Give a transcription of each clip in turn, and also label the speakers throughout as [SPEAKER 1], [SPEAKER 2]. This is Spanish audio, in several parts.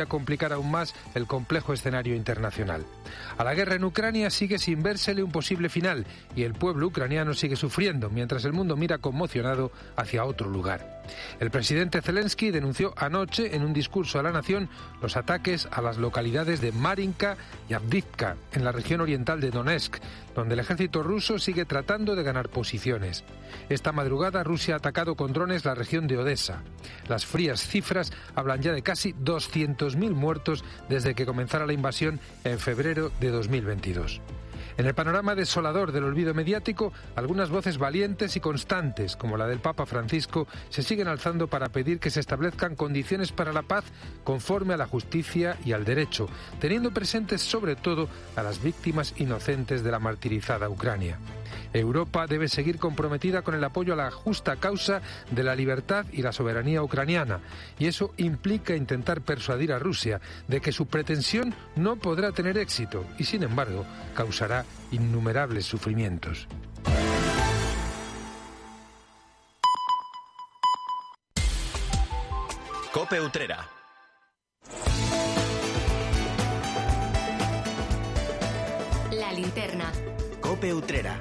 [SPEAKER 1] a complicar aún más el complejo escenario internacional. A la guerra en Ucrania sigue sin vérsele un posible final y el pueblo ucraniano sigue sufriendo mientras el mundo mira conmocionado hacia otro lugar. El presidente Zelensky denunció anoche en un discurso a la nación los ataques a las localidades de Marinka y Avdivka en la región oriental de Donetsk, donde el ejército ruso sigue tratando de ganar posiciones. Esta madrugada Rusia ha atacado con drones la región de Odessa. Las frías cifras hablan ya de casi 200.000 muertos desde que comenzara la invasión en febrero de 2022. En el panorama desolador del olvido mediático, algunas voces valientes y constantes, como la del Papa Francisco, se siguen alzando para pedir que se establezcan condiciones para la paz conforme a la justicia y al derecho, teniendo presentes sobre todo a las víctimas inocentes de la martirizada Ucrania. Europa debe seguir comprometida con el apoyo a la justa causa de la libertad y la soberanía ucraniana, y eso implica intentar persuadir a Rusia de que su pretensión no podrá tener éxito y, sin embargo, causará innumerables sufrimientos.
[SPEAKER 2] Cope Utrera.
[SPEAKER 3] La linterna.
[SPEAKER 2] Cope Utrera.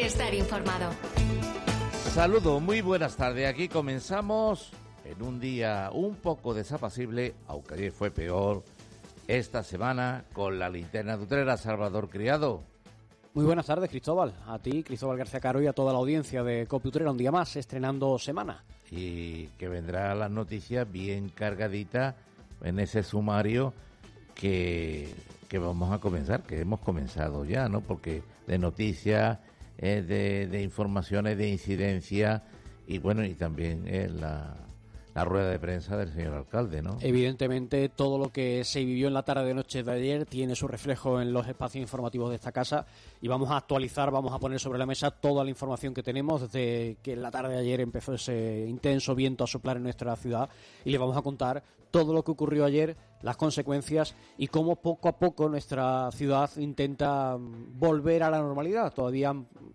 [SPEAKER 3] Estar informado.
[SPEAKER 4] Saludo, muy buenas tardes. Aquí comenzamos en un día un poco desapacible, aunque ayer fue peor, esta semana con la linterna de Utrera, Salvador Criado.
[SPEAKER 5] Muy buenas tardes, Cristóbal. A ti, Cristóbal García Caro y a toda la audiencia de Utrera, un día más, estrenando semana.
[SPEAKER 4] Y que vendrá las noticias bien cargadita en ese sumario que, que vamos a comenzar, que hemos comenzado ya, ¿no? Porque de noticias, eh, de, de, informaciones de incidencia y bueno, y también eh, la, la rueda de prensa del señor alcalde, ¿no?
[SPEAKER 5] Evidentemente, todo lo que se vivió en la tarde de noche de ayer tiene su reflejo en los espacios informativos de esta casa y vamos a actualizar, vamos a poner sobre la mesa toda la información que tenemos desde que en la tarde de ayer empezó ese intenso viento a soplar en nuestra ciudad y le vamos a contar todo lo que ocurrió ayer, las consecuencias y cómo poco a poco nuestra ciudad intenta volver a la normalidad. Todavía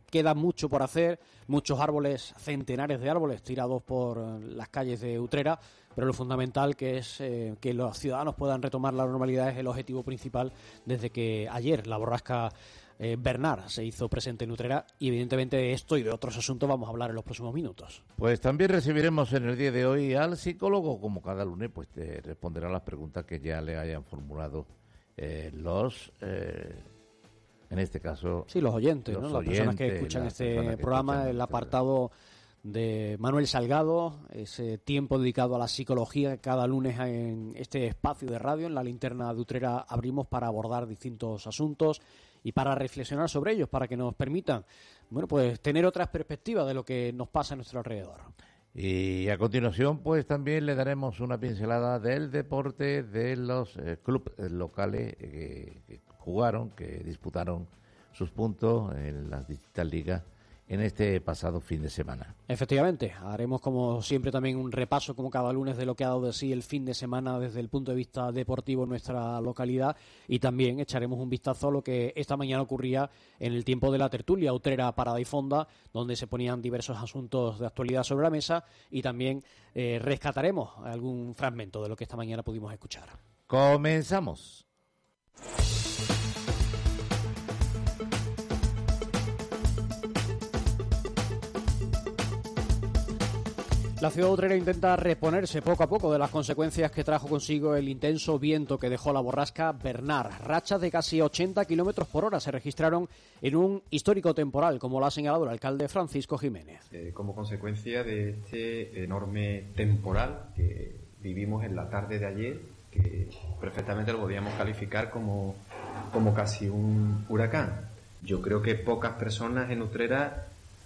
[SPEAKER 5] queda mucho por hacer, muchos árboles, centenares de árboles tirados por las calles de Utrera, pero lo fundamental que es eh, que los ciudadanos puedan retomar la normalidad es el objetivo principal desde que ayer la borrasca eh, Bernard se hizo presente en Utrera y evidentemente de esto y de otros asuntos vamos a hablar en los próximos minutos.
[SPEAKER 4] Pues también recibiremos en el día de hoy al psicólogo, como cada lunes, pues te responderá las preguntas que ya le hayan formulado eh, los, eh, en este caso...
[SPEAKER 5] Sí, los oyentes, ¿no? las personas que escuchan este programa, el apartado de Manuel Salgado, ese tiempo dedicado a la psicología cada lunes en este espacio de radio, en la linterna de Utrera abrimos para abordar distintos asuntos y para reflexionar sobre ellos, para que nos permitan, bueno, pues tener otras perspectivas de lo que nos pasa a nuestro alrededor.
[SPEAKER 4] Y a continuación, pues también le daremos una pincelada del deporte de los eh, clubes locales eh, que jugaron, que disputaron sus puntos en las distintas ligas en este pasado fin de semana.
[SPEAKER 5] Efectivamente, haremos como siempre también un repaso como cada lunes de lo que ha dado de sí el fin de semana desde el punto de vista deportivo en nuestra localidad y también echaremos un vistazo a lo que esta mañana ocurría en el tiempo de la tertulia Utrera Parada y Fonda, donde se ponían diversos asuntos de actualidad sobre la mesa y también eh, rescataremos algún fragmento de lo que esta mañana pudimos escuchar.
[SPEAKER 4] Comenzamos.
[SPEAKER 5] La ciudad utrera intenta reponerse poco a poco de las consecuencias que trajo consigo el intenso viento que dejó la borrasca Bernard. Rachas de casi 80 kilómetros por hora se registraron en un histórico temporal, como lo ha señalado el alcalde Francisco Jiménez.
[SPEAKER 6] Eh, como consecuencia de este enorme temporal que vivimos en la tarde de ayer, que perfectamente lo podíamos calificar como, como casi un huracán. Yo creo que pocas personas en Utrera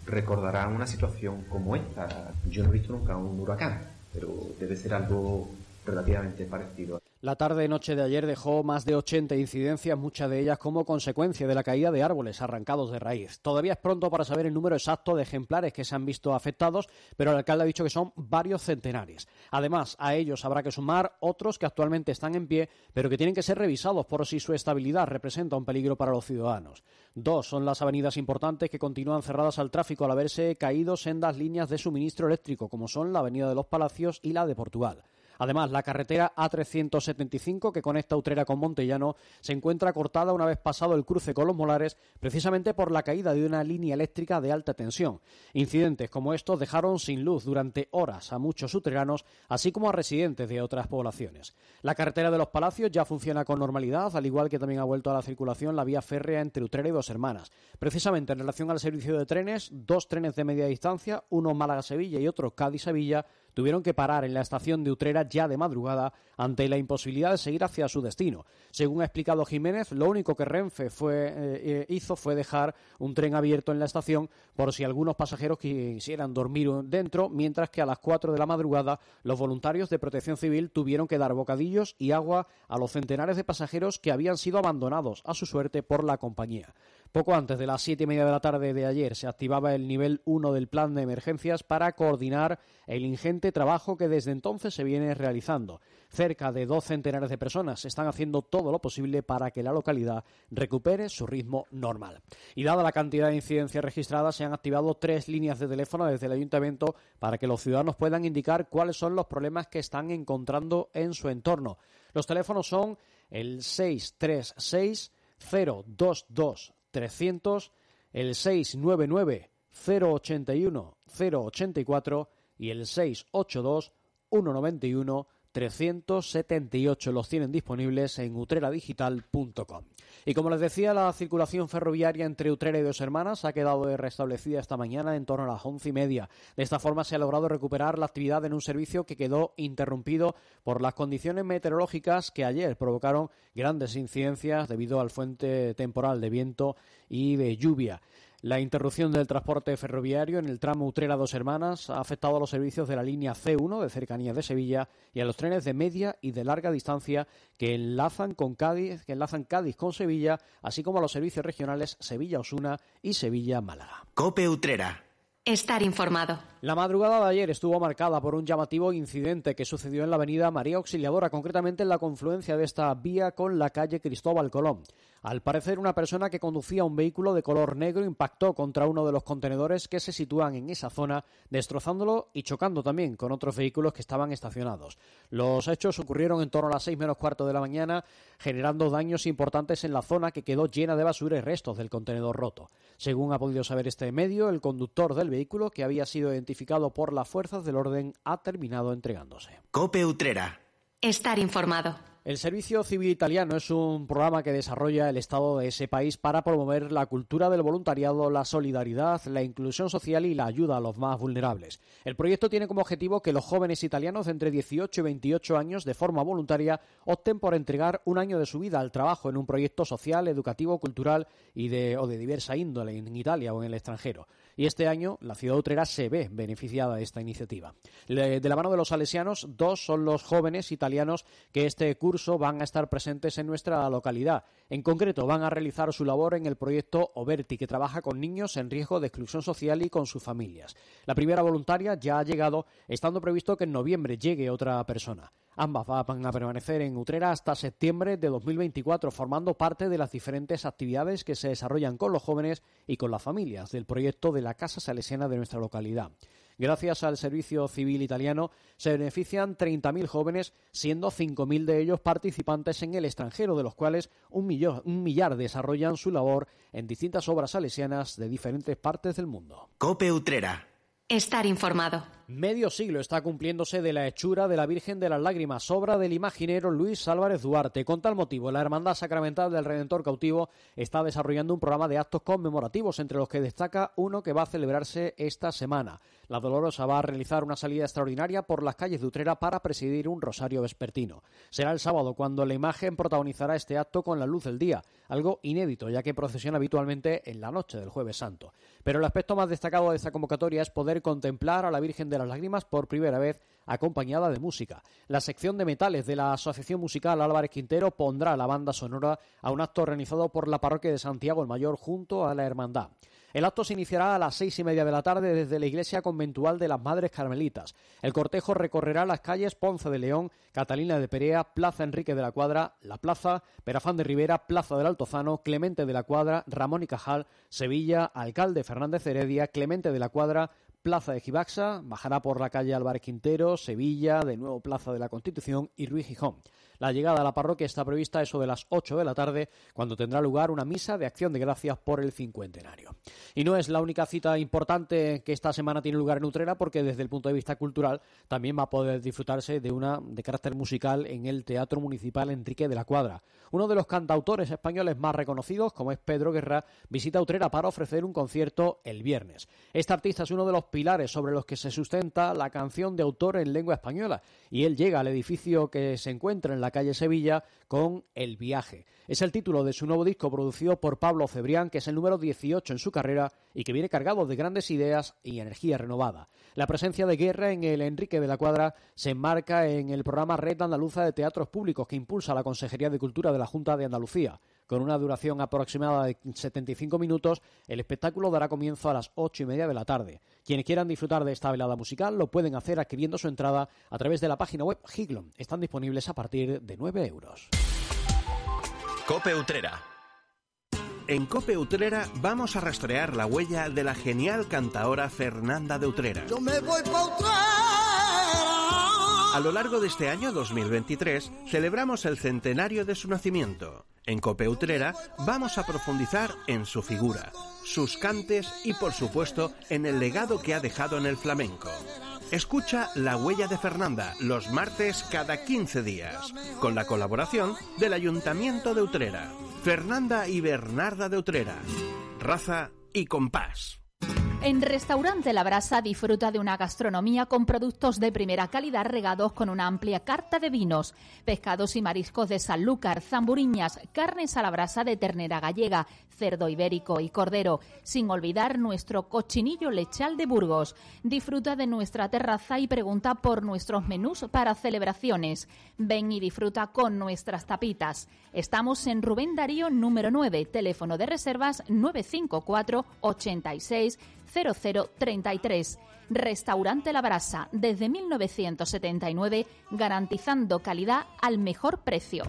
[SPEAKER 6] recordarán una situación como esta. Yo no he visto nunca un huracán, pero debe ser algo relativamente parecido.
[SPEAKER 5] La tarde noche de ayer dejó más de 80 incidencias, muchas de ellas como consecuencia de la caída de árboles arrancados de raíz. Todavía es pronto para saber el número exacto de ejemplares que se han visto afectados, pero el alcalde ha dicho que son varios centenares. Además, a ellos habrá que sumar otros que actualmente están en pie, pero que tienen que ser revisados por si su estabilidad representa un peligro para los ciudadanos. Dos son las avenidas importantes que continúan cerradas al tráfico al haberse caído sendas líneas de suministro eléctrico, como son la Avenida de los Palacios y la de Portugal. Además, la carretera A375 que conecta Utrera con Montellano se encuentra cortada una vez pasado el cruce con los Molares, precisamente por la caída de una línea eléctrica de alta tensión. Incidentes como estos dejaron sin luz durante horas a muchos utreranos, así como a residentes de otras poblaciones. La carretera de los Palacios ya funciona con normalidad, al igual que también ha vuelto a la circulación la vía férrea entre Utrera y Dos Hermanas. Precisamente en relación al servicio de trenes, dos trenes de media distancia, uno Málaga-Sevilla y otro Cádiz-Sevilla, tuvieron que parar en la estación de Utrera ya de madrugada ante la imposibilidad de seguir hacia su destino. Según ha explicado Jiménez, lo único que Renfe eh, eh, hizo fue dejar un tren abierto en la estación por si algunos pasajeros quisieran dormir dentro, mientras que a las 4 de la madrugada los voluntarios de protección civil tuvieron que dar bocadillos y agua a los centenares de pasajeros que habían sido abandonados a su suerte por la compañía. Poco antes de las siete y media de la tarde de ayer se activaba el nivel 1 del plan de emergencias para coordinar el ingente trabajo que desde entonces se viene realizando. Cerca de dos centenares de personas están haciendo todo lo posible para que la localidad recupere su ritmo normal. Y dada la cantidad de incidencias registradas, se han activado tres líneas de teléfono desde el ayuntamiento para que los ciudadanos puedan indicar cuáles son los problemas que están encontrando en su entorno. Los teléfonos son el 636 022 300, el 699 081 084 y el 682 191 378 los tienen disponibles en utreradigital.com. Y como les decía, la circulación ferroviaria entre Utrera y Dos Hermanas ha quedado restablecida esta mañana en torno a las once y media. De esta forma se ha logrado recuperar la actividad en un servicio que quedó interrumpido por las condiciones meteorológicas que ayer provocaron grandes incidencias debido al fuente temporal de viento y de lluvia. La interrupción del transporte ferroviario en el tramo Utrera Dos Hermanas ha afectado a los servicios de la línea C1 de cercanías de Sevilla y a los trenes de media y de larga distancia que enlazan con Cádiz, que enlazan Cádiz con Sevilla, así como a los servicios regionales Sevilla-Osuna y Sevilla-Málaga.
[SPEAKER 2] Cope Utrera.
[SPEAKER 3] Estar informado.
[SPEAKER 5] La madrugada de ayer estuvo marcada por un llamativo incidente que sucedió en la avenida María Auxiliadora, concretamente en la confluencia de esta vía con la calle Cristóbal Colón. Al parecer, una persona que conducía un vehículo de color negro impactó contra uno de los contenedores que se sitúan en esa zona, destrozándolo y chocando también con otros vehículos que estaban estacionados. Los hechos ocurrieron en torno a las seis menos cuarto de la mañana, generando daños importantes en la zona que quedó llena de basura y restos del contenedor roto. Según ha podido saber este medio, el conductor del vehículo, que había sido identificado por las fuerzas del orden, ha terminado entregándose.
[SPEAKER 2] Cope Utrera.
[SPEAKER 3] Estar informado.
[SPEAKER 5] El Servicio Civil Italiano es un programa que desarrolla el Estado de ese país para promover la cultura del voluntariado, la solidaridad, la inclusión social y la ayuda a los más vulnerables. El proyecto tiene como objetivo que los jóvenes italianos de entre 18 y 28 años, de forma voluntaria, opten por entregar un año de su vida al trabajo en un proyecto social, educativo, cultural y de, o de diversa índole en Italia o en el extranjero y este año la ciudad Utrera se ve beneficiada de esta iniciativa. De la mano de los salesianos, dos son los jóvenes italianos que este curso van a estar presentes en nuestra localidad. En concreto, van a realizar su labor en el proyecto Oberti, que trabaja con niños en riesgo de exclusión social y con sus familias. La primera voluntaria ya ha llegado, estando previsto que en noviembre llegue otra persona. Ambas van a permanecer en Utrera hasta septiembre de 2024, formando parte de las diferentes actividades que se desarrollan con los jóvenes y con las familias del proyecto de la Casa Salesiana de nuestra localidad. Gracias al Servicio Civil Italiano se benefician 30.000 jóvenes, siendo 5.000 de ellos participantes en el extranjero, de los cuales un, un millar desarrollan su labor en distintas obras salesianas de diferentes partes del mundo.
[SPEAKER 2] Cope Utrera.
[SPEAKER 3] Estar informado.
[SPEAKER 5] Medio siglo está cumpliéndose de la hechura de la Virgen de las Lágrimas, obra del imaginero Luis Álvarez Duarte. Con tal motivo, la Hermandad Sacramental del Redentor Cautivo está desarrollando un programa de actos conmemorativos, entre los que destaca uno que va a celebrarse esta semana. La Dolorosa va a realizar una salida extraordinaria por las calles de Utrera para presidir un rosario vespertino. Será el sábado cuando la imagen protagonizará este acto con la luz del día, algo inédito ya que procesiona habitualmente en la noche del Jueves Santo. Pero el aspecto más destacado de esta convocatoria es poder contemplar a la Virgen de las Lágrimas por primera vez acompañada de música. La sección de metales de la Asociación Musical Álvarez Quintero pondrá la banda sonora a un acto organizado por la parroquia de Santiago el Mayor junto a la Hermandad. El acto se iniciará a las seis y media de la tarde desde la iglesia conventual de las Madres Carmelitas. El cortejo recorrerá las calles Ponce de León, Catalina de Perea, Plaza Enrique de la Cuadra, La Plaza, Perafán de Rivera, Plaza del Altozano, Clemente de la Cuadra, Ramón y Cajal, Sevilla, Alcalde Fernández Heredia, Clemente de la Cuadra, Plaza de Gibaxa, bajará por la calle Álvarez Quintero, Sevilla, de nuevo Plaza de la Constitución y Ruiz Gijón. La llegada a la parroquia está prevista eso de las 8 de la tarde, cuando tendrá lugar una misa de acción de gracias por el cincuentenario. Y no es la única cita importante que esta semana tiene lugar en Utrera, porque desde el punto de vista cultural también va a poder disfrutarse de una de carácter musical en el Teatro Municipal Enrique de la Cuadra. Uno de los cantautores españoles más reconocidos, como es Pedro Guerra, visita Utrera para ofrecer un concierto el viernes. Este artista es uno de los pilares sobre los que se sustenta la canción de autor en lengua española, y él llega al edificio que se encuentra en la calle Sevilla con El viaje. Es el título de su nuevo disco producido por Pablo Cebrián, que es el número 18 en su carrera y que viene cargado de grandes ideas y energía renovada. La presencia de Guerra en el Enrique de la Cuadra se enmarca en el programa Red Andaluza de Teatros Públicos que impulsa la Consejería de Cultura de la Junta de Andalucía. Con una duración aproximada de 75 minutos, el espectáculo dará comienzo a las ocho y media de la tarde. Quienes quieran disfrutar de esta velada musical lo pueden hacer adquiriendo su entrada a través de la página web Higlon. Están disponibles a partir de 9 euros.
[SPEAKER 2] Cope Utrera. En Cope Utrera vamos a rastrear la huella de la genial cantaora Fernanda de Utrera.
[SPEAKER 7] Yo me voy pa' Utrera.
[SPEAKER 2] A lo largo de este año 2023 celebramos el centenario de su nacimiento. En Cope Utrera vamos a profundizar en su figura, sus cantes y por supuesto en el legado que ha dejado en el flamenco. Escucha La Huella de Fernanda los martes cada 15 días, con la colaboración del Ayuntamiento de Utrera. Fernanda y Bernarda de Utrera. Raza y compás.
[SPEAKER 8] En Restaurante La Brasa disfruta de una gastronomía con productos de primera calidad regados con una amplia carta de vinos, pescados y mariscos de Sanlúcar, zamburiñas, carnes a la brasa de ternera gallega, cerdo ibérico y cordero, sin olvidar nuestro cochinillo lechal de Burgos. Disfruta de nuestra terraza y pregunta por nuestros menús para celebraciones. Ven y disfruta con nuestras tapitas. Estamos en Rubén Darío número 9, teléfono de reservas 954 86 0033. Restaurante La Brasa, desde 1979, garantizando calidad al mejor precio.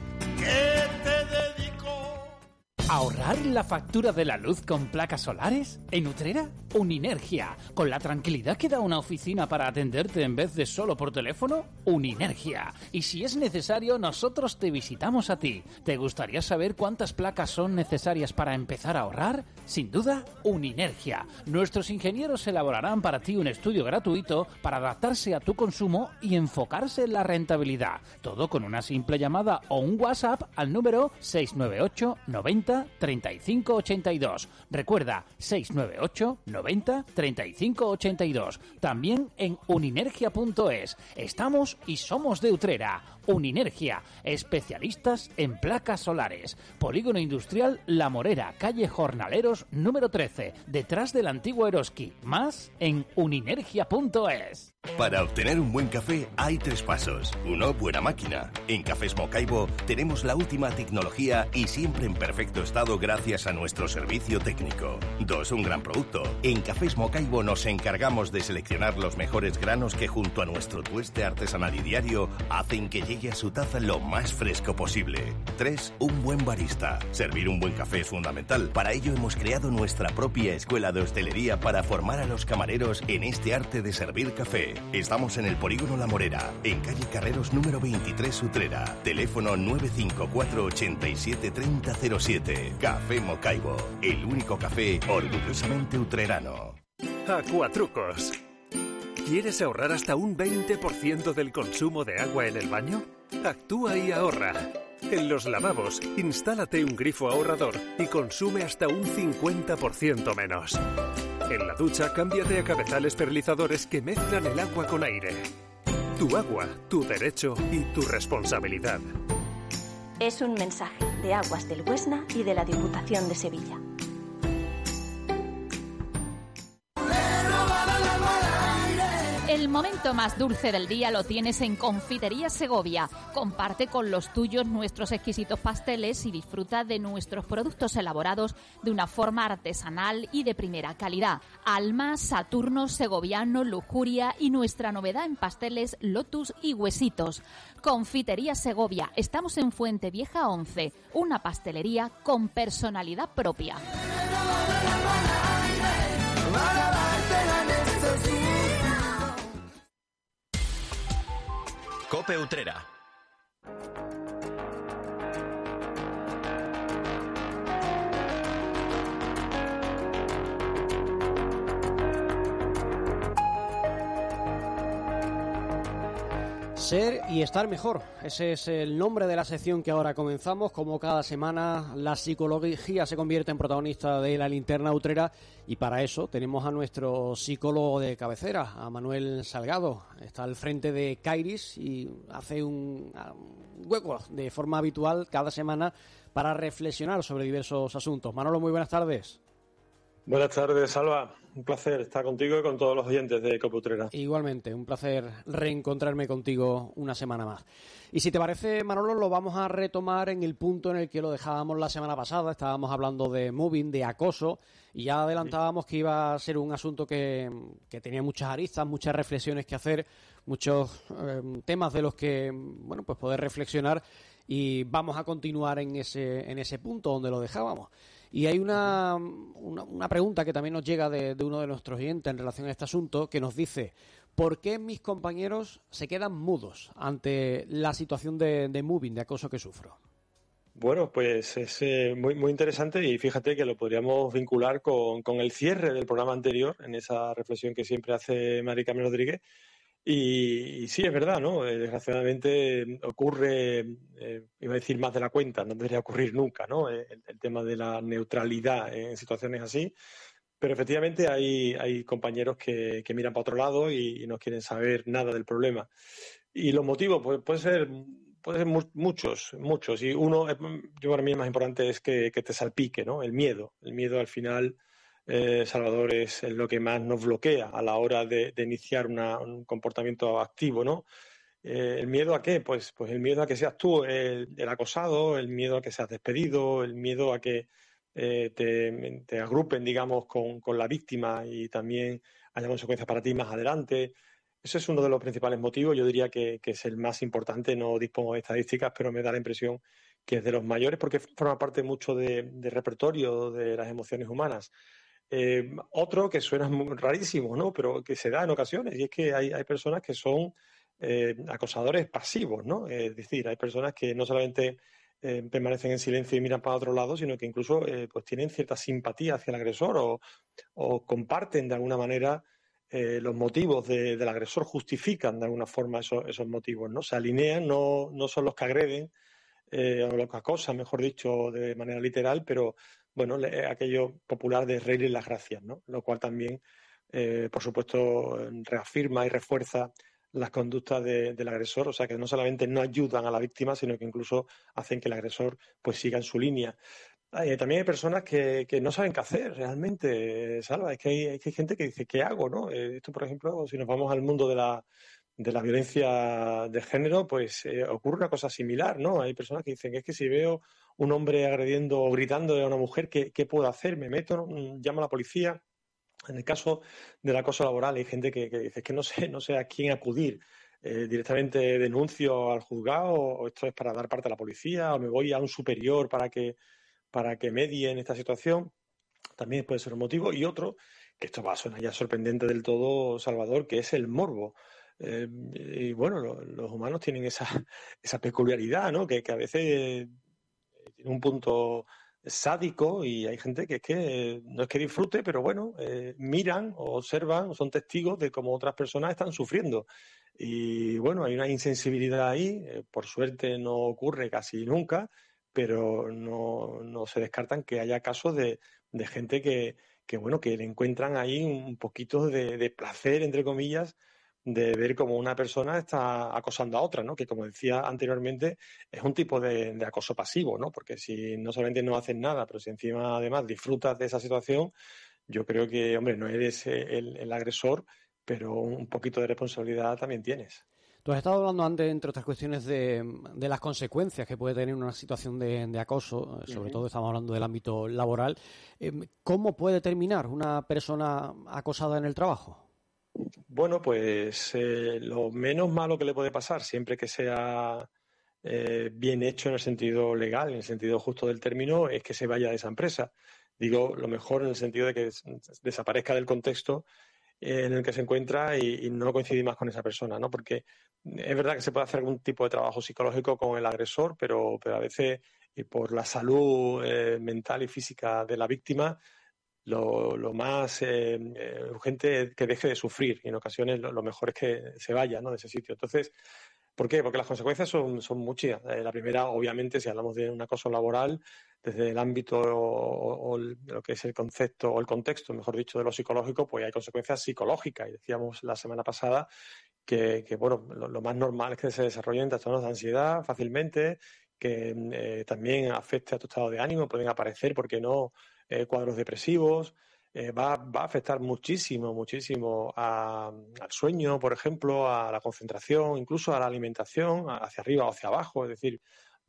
[SPEAKER 9] ¿Ahorrar la factura de la luz con placas solares? ¿En Utrera? Uninergia. ¿Con la tranquilidad que da una oficina para atenderte en vez de solo por teléfono? Uninergia. Y si es necesario, nosotros te visitamos a ti. ¿Te gustaría saber cuántas placas son necesarias para empezar a ahorrar? Sin duda, Uninergia. Nuestros ingenieros elaborarán para ti un estudio gratuito para adaptarse a tu consumo y enfocarse en la rentabilidad. Todo con una simple llamada o un WhatsApp al número 698 90 35 82. Recuerda 698 90 35 82. También en uninergia.es. Estamos y somos de Utrera. Uninergia, especialistas en placas solares. Polígono Industrial La Morera, calle Jornaleros número 13, detrás del antiguo Eroski. Más en uninergia.es.
[SPEAKER 10] Para obtener un buen café hay tres pasos. Uno, buena máquina. En Cafés Mocaibo tenemos la última tecnología y siempre en perfecto estado gracias a nuestro servicio técnico. Dos, un gran producto. En Cafés Mocaibo nos encargamos de seleccionar los mejores granos que junto a nuestro tueste artesanal y diario hacen que llegue a su taza lo más fresco posible. Tres, un buen barista. Servir un buen café es fundamental. Para ello hemos creado nuestra propia escuela de hostelería para formar a los camareros en este arte de servir café. Estamos en el Polígono La Morera, en calle Carreros número 23 Utrera. Teléfono 954 87 3007. Café Mocaibo, el único café orgullosamente utrerano.
[SPEAKER 11] Acuatrucos. ¿Quieres ahorrar hasta un 20% del consumo de agua en el baño? Actúa y ahorra. En los lavabos, instálate un grifo ahorrador y consume hasta un 50% menos. En la ducha, cámbiate a cabezales perlizadores que mezclan el agua con aire. Tu agua, tu derecho y tu responsabilidad.
[SPEAKER 12] Es un mensaje de Aguas del Huesna y de la Diputación de Sevilla.
[SPEAKER 8] Momento más dulce del día lo tienes en Confitería Segovia. Comparte con los tuyos nuestros exquisitos pasteles y disfruta de nuestros productos elaborados de una forma artesanal y de primera calidad. Alma, Saturno, Segoviano, Lujuria y nuestra novedad en pasteles Lotus y Huesitos. Confitería Segovia. Estamos en Fuente Vieja 11, una pastelería con personalidad propia.
[SPEAKER 10] Cope Utrera.
[SPEAKER 5] Ser y estar mejor. Ese es el nombre de la sección que ahora comenzamos. Como cada semana, la psicología se convierte en protagonista de la linterna utrera. Y para eso tenemos a nuestro psicólogo de cabecera, a Manuel Salgado. Está al frente de Kairis y hace un, hueco de forma habitual cada semana para reflexionar sobre diversos asuntos. Manolo, muy buenas tardes.
[SPEAKER 13] Buenas tardes, Salva. Un placer estar contigo y con todos los oyentes de Coputrera.
[SPEAKER 5] Igualmente, un placer reencontrarme contigo una semana más. Y si te parece, Manolo, lo vamos a retomar en el punto en el que lo dejábamos la semana pasada. Estábamos hablando de moving, de acoso, y ya adelantábamos que iba a ser un asunto que, que tenía muchas aristas, muchas reflexiones que hacer, muchos eh, temas de los que, bueno, pues poder reflexionar. Y vamos a continuar en ese, en ese punto donde lo dejábamos. Y hay una, una, una pregunta que también nos llega de, de, uno de nuestros oyentes en relación a este asunto que nos dice, ¿por qué mis compañeros se quedan mudos ante la situación de, de moving, de acoso que sufro?
[SPEAKER 13] Bueno, pues es eh, muy, muy interesante y fíjate que lo podríamos vincular con, con, el cierre del programa anterior, en esa reflexión que siempre hace Mari Carmen Rodríguez, y, y, sí, es verdad, ¿no? Eh, desgraciadamente ocurre, eh, iba a decir más de la cuenta, no debería ocurrir nunca, ¿no? El, el, tema de la neutralidad en situaciones así. Pero efectivamente hay, hay compañeros que, que miran para otro lado y, no quieren saber nada del problema. Y los motivos, pues puede ser, puede ser mu muchos, muchos. Y uno, yo para mí el más importante es que, que te salpique, ¿no? El miedo. El miedo al final eh, Salvador, es lo que más nos bloquea a la hora de, de iniciar una, un comportamiento activo, ¿no? Eh, ¿El miedo a qué? Pues, pues el miedo a que seas tú el, el acosado, el miedo a que seas despedido, el miedo a que eh, te, te, agrupen, digamos, con, con, la víctima y también haya consecuencias para ti más adelante. Ese es uno de los principales motivos, yo diría que, que es el más importante, no dispongo de estadísticas, pero me da la impresión que es de los mayores porque forma parte mucho de, de repertorio de las emociones humanas. Eh, otro que suena rarísimo, ¿no? Pero que se da en ocasiones, y es que hay, personas que son eh, acosadores pasivos, ¿no? Es decir, hay personas que no solamente eh, permanecen en silencio y miran para otro lado, sino que incluso eh, pues tienen cierta simpatía hacia el agresor o, comparten de alguna manera eh, los motivos de, del agresor, justifican de alguna forma esos, motivos, ¿no? Se alinean, no, no son los que agreden o los que acosan, mejor dicho, de manera literal, pero bueno, aquello popular de reírle las gracias, ¿no? Lo cual también, eh, por supuesto, reafirma y refuerza las conductas de, del agresor, o sea que no solamente no ayudan a la víctima, sino que incluso hacen que el agresor pues siga en su línea. Eh, también hay personas que, que, no saben qué hacer realmente, Salva. Es que hay, hay gente que dice, ¿qué hago? ¿no? Eh, esto, por ejemplo, si nos vamos al mundo de la, de la violencia de género, pues eh, ocurre una cosa similar, ¿no? Hay personas que dicen, es que si veo un hombre agrediendo o gritando a una mujer, ¿qué, puedo hacer? ¿Me meto? ¿Llamo a la policía? En el caso del acoso laboral hay gente que, que dice que no sé, no sé a quién acudir. Eh, directamente denuncio al juzgado o esto es para dar parte a la policía o me voy a un superior para que, para que medie en esta situación. También puede ser un motivo. Y otro, que esto va a sonar ya sorprendente del todo, Salvador, que es el morbo. Eh, y bueno, lo, los humanos tienen esa, esa peculiaridad, ¿no? Que, que a veces eh, tiene un punto sádico y hay gente que es que no es que disfrute, pero bueno, eh, miran o observan son testigos de cómo otras personas están sufriendo. Y bueno, hay una insensibilidad ahí, eh, por suerte no ocurre casi nunca, pero no, no se descartan que haya casos de, de gente que, que, bueno, que le encuentran ahí un poquito de placer, entre comillas, de ver cómo una persona está acosando a otra, ¿no? Que como decía anteriormente, es un tipo de, de, acoso pasivo, ¿no? Porque si no solamente no haces nada, pero si encima además disfrutas de esa situación, yo creo que, hombre, no eres el, el agresor, pero un poquito de responsabilidad también tienes.
[SPEAKER 5] Tú has estado hablando antes, entre otras cuestiones, de, de las consecuencias que puede tener una situación de, de acoso, sobre uh -huh. todo estamos hablando del ámbito laboral. ¿Cómo puede terminar una persona acosada en el trabajo?
[SPEAKER 13] Bueno, pues eh, lo menos malo que le puede pasar, siempre que sea eh, bien hecho en el sentido legal, en el sentido justo del término, es que se vaya de esa empresa. Digo, lo mejor en el sentido de que desaparezca del contexto en el que se encuentra y, no coincidir más con esa persona, ¿no? Porque es verdad que se puede hacer algún tipo de trabajo psicológico con el agresor, pero, pero a veces y por la salud eh, mental y física de la víctima, lo, más eh, eh, urgente es que deje de sufrir y en ocasiones lo, mejor es que se vaya ¿no? de ese sitio. Entonces, ¿por qué? Porque las consecuencias son, son muchas. Eh, la primera, obviamente, si hablamos de un acoso laboral, desde el ámbito o, o, lo que es el concepto o el contexto, mejor dicho, de lo psicológico, pues hay consecuencias psicológicas. Y decíamos la semana pasada que, que bueno, lo, más normal es que se desarrollen trastornos de ansiedad fácilmente, que eh, también afecte a tu estado de ánimo, pueden aparecer, ¿por qué no?, eh, cuadros depresivos, eh, va, va, a afectar muchísimo, muchísimo al sueño, por ejemplo, a la concentración, incluso a la alimentación, hacia arriba o hacia abajo, es decir,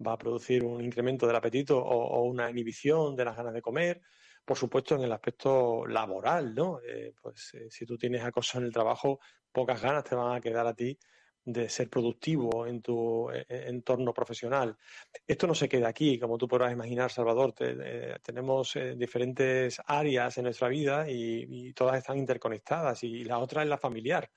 [SPEAKER 13] va a producir un incremento del apetito o, una inhibición de las ganas de comer. Por supuesto, en el aspecto laboral, ¿no? Eh, pues si tú tienes acoso en el trabajo, pocas ganas te van a quedar a ti de ser productivo en tu eh, entorno profesional. Esto no se queda aquí, como tú podrás imaginar, Salvador. Eh, tenemos eh, diferentes áreas en nuestra vida y, y, todas están interconectadas y la otra es la familiar.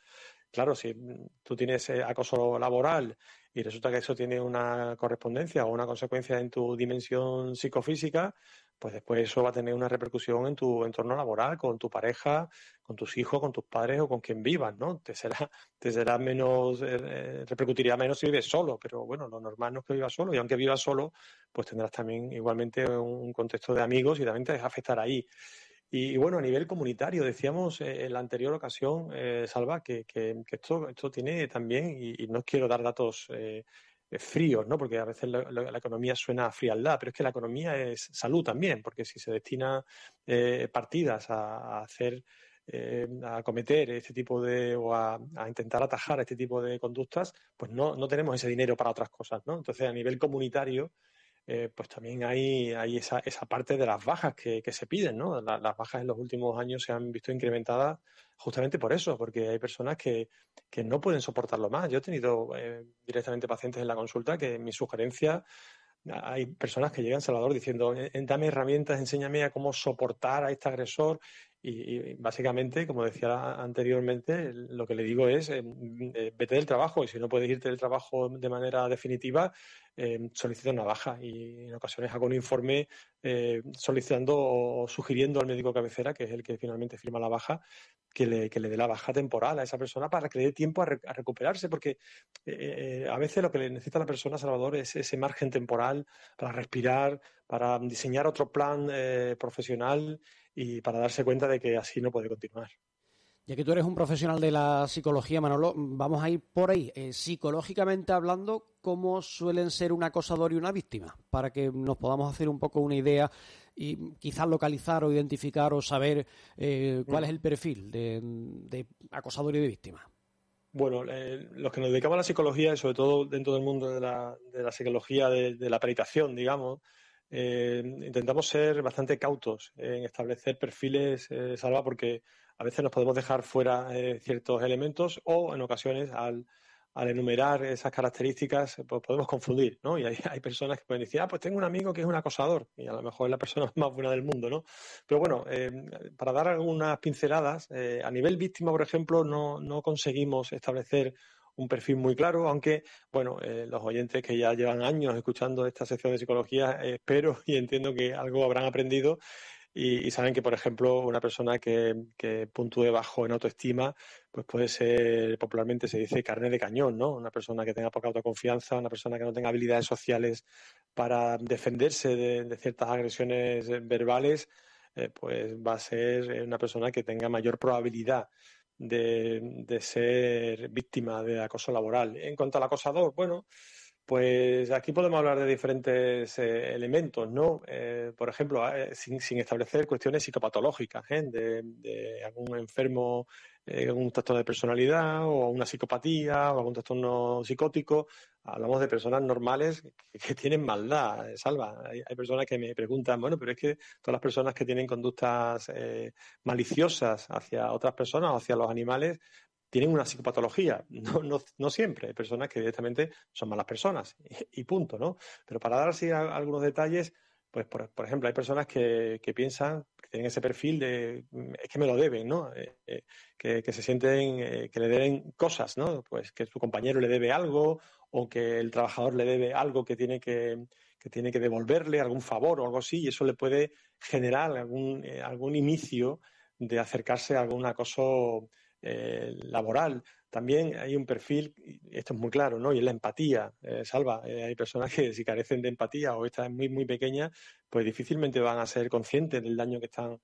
[SPEAKER 13] Claro, si tú tienes acoso laboral y resulta que eso tiene una correspondencia o una consecuencia en tu dimensión psicofísica, pues después eso va a tener una repercusión en tu entorno laboral, con tu pareja, con tus hijos, con tus padres o con quien vivas, ¿no? Te será, te será menos, eh, repercutiría menos si vives solo, pero bueno, lo normal no es que vivas solo y aunque vivas solo, pues tendrás también igualmente un contexto de amigos y también te deja afectar ahí. Y, bueno, a nivel comunitario, decíamos eh, en la anterior ocasión, eh, Salva, que, que, que, esto, esto tiene también, y, y no quiero dar datos eh, fríos, ¿no? Porque a veces la, la, economía suena a frialdad, pero es que la economía es salud también, porque si se destina eh, partidas a, a hacer eh, a cometer este tipo de o a, a, intentar atajar este tipo de conductas, pues no, no tenemos ese dinero para otras cosas, ¿no? Entonces, a nivel comunitario, eh, pues también hay, hay esa, esa, parte de las bajas que, se piden, ¿no? La, las bajas en los últimos años se han visto incrementadas justamente por eso, porque hay personas que, que no pueden soportarlo más. Yo he tenido eh, directamente pacientes en la consulta que mi sugerencia hay personas que llegan, Salvador, diciendo, eh, dame herramientas, enséñame a cómo soportar a este agresor y, básicamente, como decía anteriormente, lo que le digo es eh, eh, vete del trabajo y si no puedes irte del trabajo de manera definitiva, eh, solicita una baja y en ocasiones hago un informe solicitando o sugiriendo al médico cabecera, que es el que finalmente firma la baja, que le, que le dé la baja temporal a esa persona para que le dé tiempo a, re, a recuperarse, porque a veces lo que le necesita la persona, Salvador, es ese margen temporal para respirar, para diseñar otro plan profesional y para darse cuenta de que así no puede continuar.
[SPEAKER 5] Ya que tú eres un profesional de la psicología, Manolo, vamos a ir por ahí. Eh, psicológicamente hablando, ¿cómo suelen ser un acosador y una víctima? Para que nos podamos hacer un poco una idea y quizás localizar o identificar o saber eh, cuál es el perfil de, de, acosador y de víctima.
[SPEAKER 13] Bueno, eh, los que nos dedicamos a la psicología, y sobre todo dentro del mundo de la, de la psicología de, de la peritación, digamos, eh, intentamos ser bastante cautos en establecer perfiles, eh, Salva, porque a veces nos podemos dejar fuera eh, ciertos elementos o en ocasiones al, al enumerar esas características pues podemos confundir, ¿no? Y hay, hay, personas que pueden decir, ah, pues tengo un amigo que es un acosador y a lo mejor es la persona más buena del mundo, ¿no? Pero bueno, para dar algunas pinceladas, a nivel víctima, por ejemplo, no, no conseguimos establecer un perfil muy claro, aunque, bueno, eh, los oyentes que ya llevan años escuchando esta sección de psicología, eh, espero y entiendo que algo habrán aprendido y, saben que, por ejemplo, una persona que, que, puntúe bajo en autoestima, pues puede ser, popularmente se dice, carne de cañón, ¿no? Una persona que tenga poca autoconfianza, una persona que no tenga habilidades sociales para defenderse de, ciertas agresiones verbales, eh, pues va a ser una persona que tenga mayor probabilidad de, ser víctima de acoso laboral. En cuanto al acosador, bueno, pues aquí podemos hablar de diferentes eh, elementos, ¿no? Eh, por ejemplo, eh, sin, sin, establecer cuestiones psicopatológicas, de, algún enfermo, eh, un trastorno de personalidad o una psicopatía o algún trastorno psicótico. Hablamos de personas normales que, tienen maldad, Salva. Hay, personas que me preguntan, bueno, pero es que todas las personas que tienen conductas maliciosas hacia otras personas o hacia los animales, tienen una psicopatología. No, no, no, siempre. Hay personas que directamente son malas personas y, punto, ¿no? Pero para dar así algunos detalles, pues por, por, ejemplo, hay personas que, que piensan, tienen ese perfil de es que me lo deben, ¿no? que, que, se sienten que le deben cosas, ¿no? Pues que su compañero le debe algo o que el trabajador le debe algo que tiene que, que tiene que devolverle, algún favor o algo así, y eso le puede generar algún, algún inicio de acercarse a algún acoso eh, laboral. También hay un perfil, esto es muy claro, ¿no? Y es la empatía, eh, Salva. Eh, hay personas que si carecen de empatía o esta es muy, muy pequeña, pues difícilmente van a ser conscientes del daño que están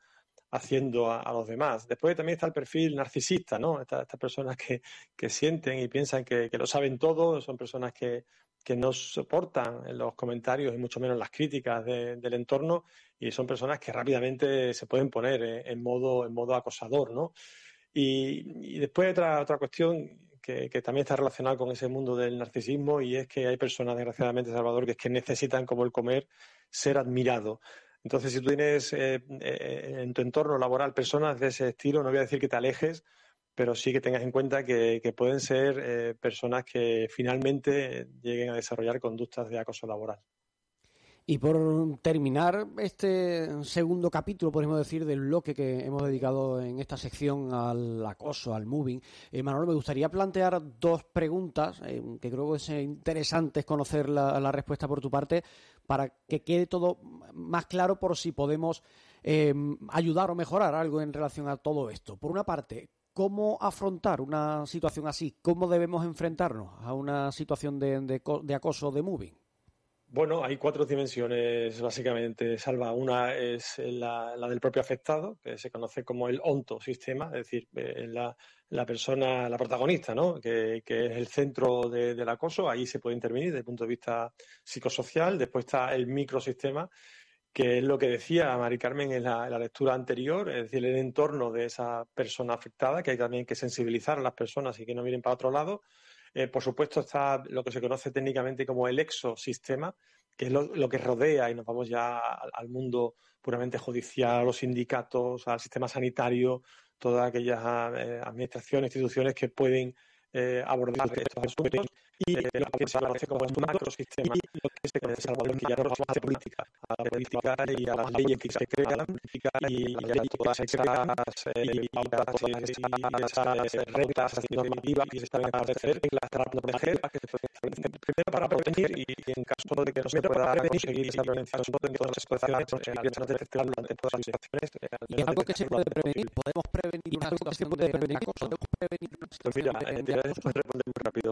[SPEAKER 13] haciendo a, los demás. Después también está el perfil narcisista, ¿no? Estas, personas que, sienten y piensan que, lo saben todo, son personas que, que no soportan los comentarios y mucho menos las críticas del entorno y son personas que rápidamente se pueden poner en, modo, en modo acosador, ¿no? Y, después otra, otra cuestión que, también está relacionada con ese mundo del narcisismo y es que hay personas, desgraciadamente, Salvador, que es que necesitan, como el comer, ser admirados. Entonces, si tú tienes eh, eh, en tu entorno laboral personas de ese estilo, no voy a decir que te alejes, pero sí que tengas en cuenta que, pueden ser eh, personas que finalmente lleguen a desarrollar conductas de acoso laboral.
[SPEAKER 5] Y por terminar este segundo capítulo, podemos decir, del bloque que hemos dedicado en esta sección al acoso, al moving, eh, me gustaría plantear dos preguntas eh, que creo que es interesante conocer la, respuesta por tu parte para que quede todo más claro por si podemos eh, ayudar o mejorar algo en relación a todo esto. Por una parte, ¿cómo afrontar una situación así? ¿Cómo debemos enfrentarnos a una situación de, de acoso de moving?
[SPEAKER 13] Bueno, hay cuatro dimensiones básicamente, Salva. Una es la, del propio afectado, que se conoce como el onto sistema, es decir, eh, la, la persona, la protagonista, ¿no? que, es el centro del acoso. Ahí se puede intervenir desde el punto de vista psicosocial. Después está el microsistema, que es lo que decía Mari Carmen en la, lectura anterior, es decir, el entorno de esa persona afectada, que hay también que sensibilizar a las personas y que no miren para otro lado. Eh, por supuesto, está lo que se conoce técnicamente como el exosistema, que es lo, que rodea, y nos vamos ya al, mundo puramente judicial, a los sindicatos, al sistema sanitario, todas aquellas eh, administraciones, instituciones que pueden eh, abordar estos asuntos y lo que se conoce como un macrosistema y lo que se conoce Salvador que ya no hace política, a la política y a las leyes que se crean y, a todas esas y pautas y esas reglas normativas que se están a establecer para proteger primero para prevenir y, en caso de que no se pueda conseguir esa prevención en todas las situaciones empiezan a detectar durante todas las situaciones
[SPEAKER 5] y algo que se puede prevenir. Podemos prevenir una situación de acoso podemos prevenir una situación
[SPEAKER 13] pues mira, responder muy rápido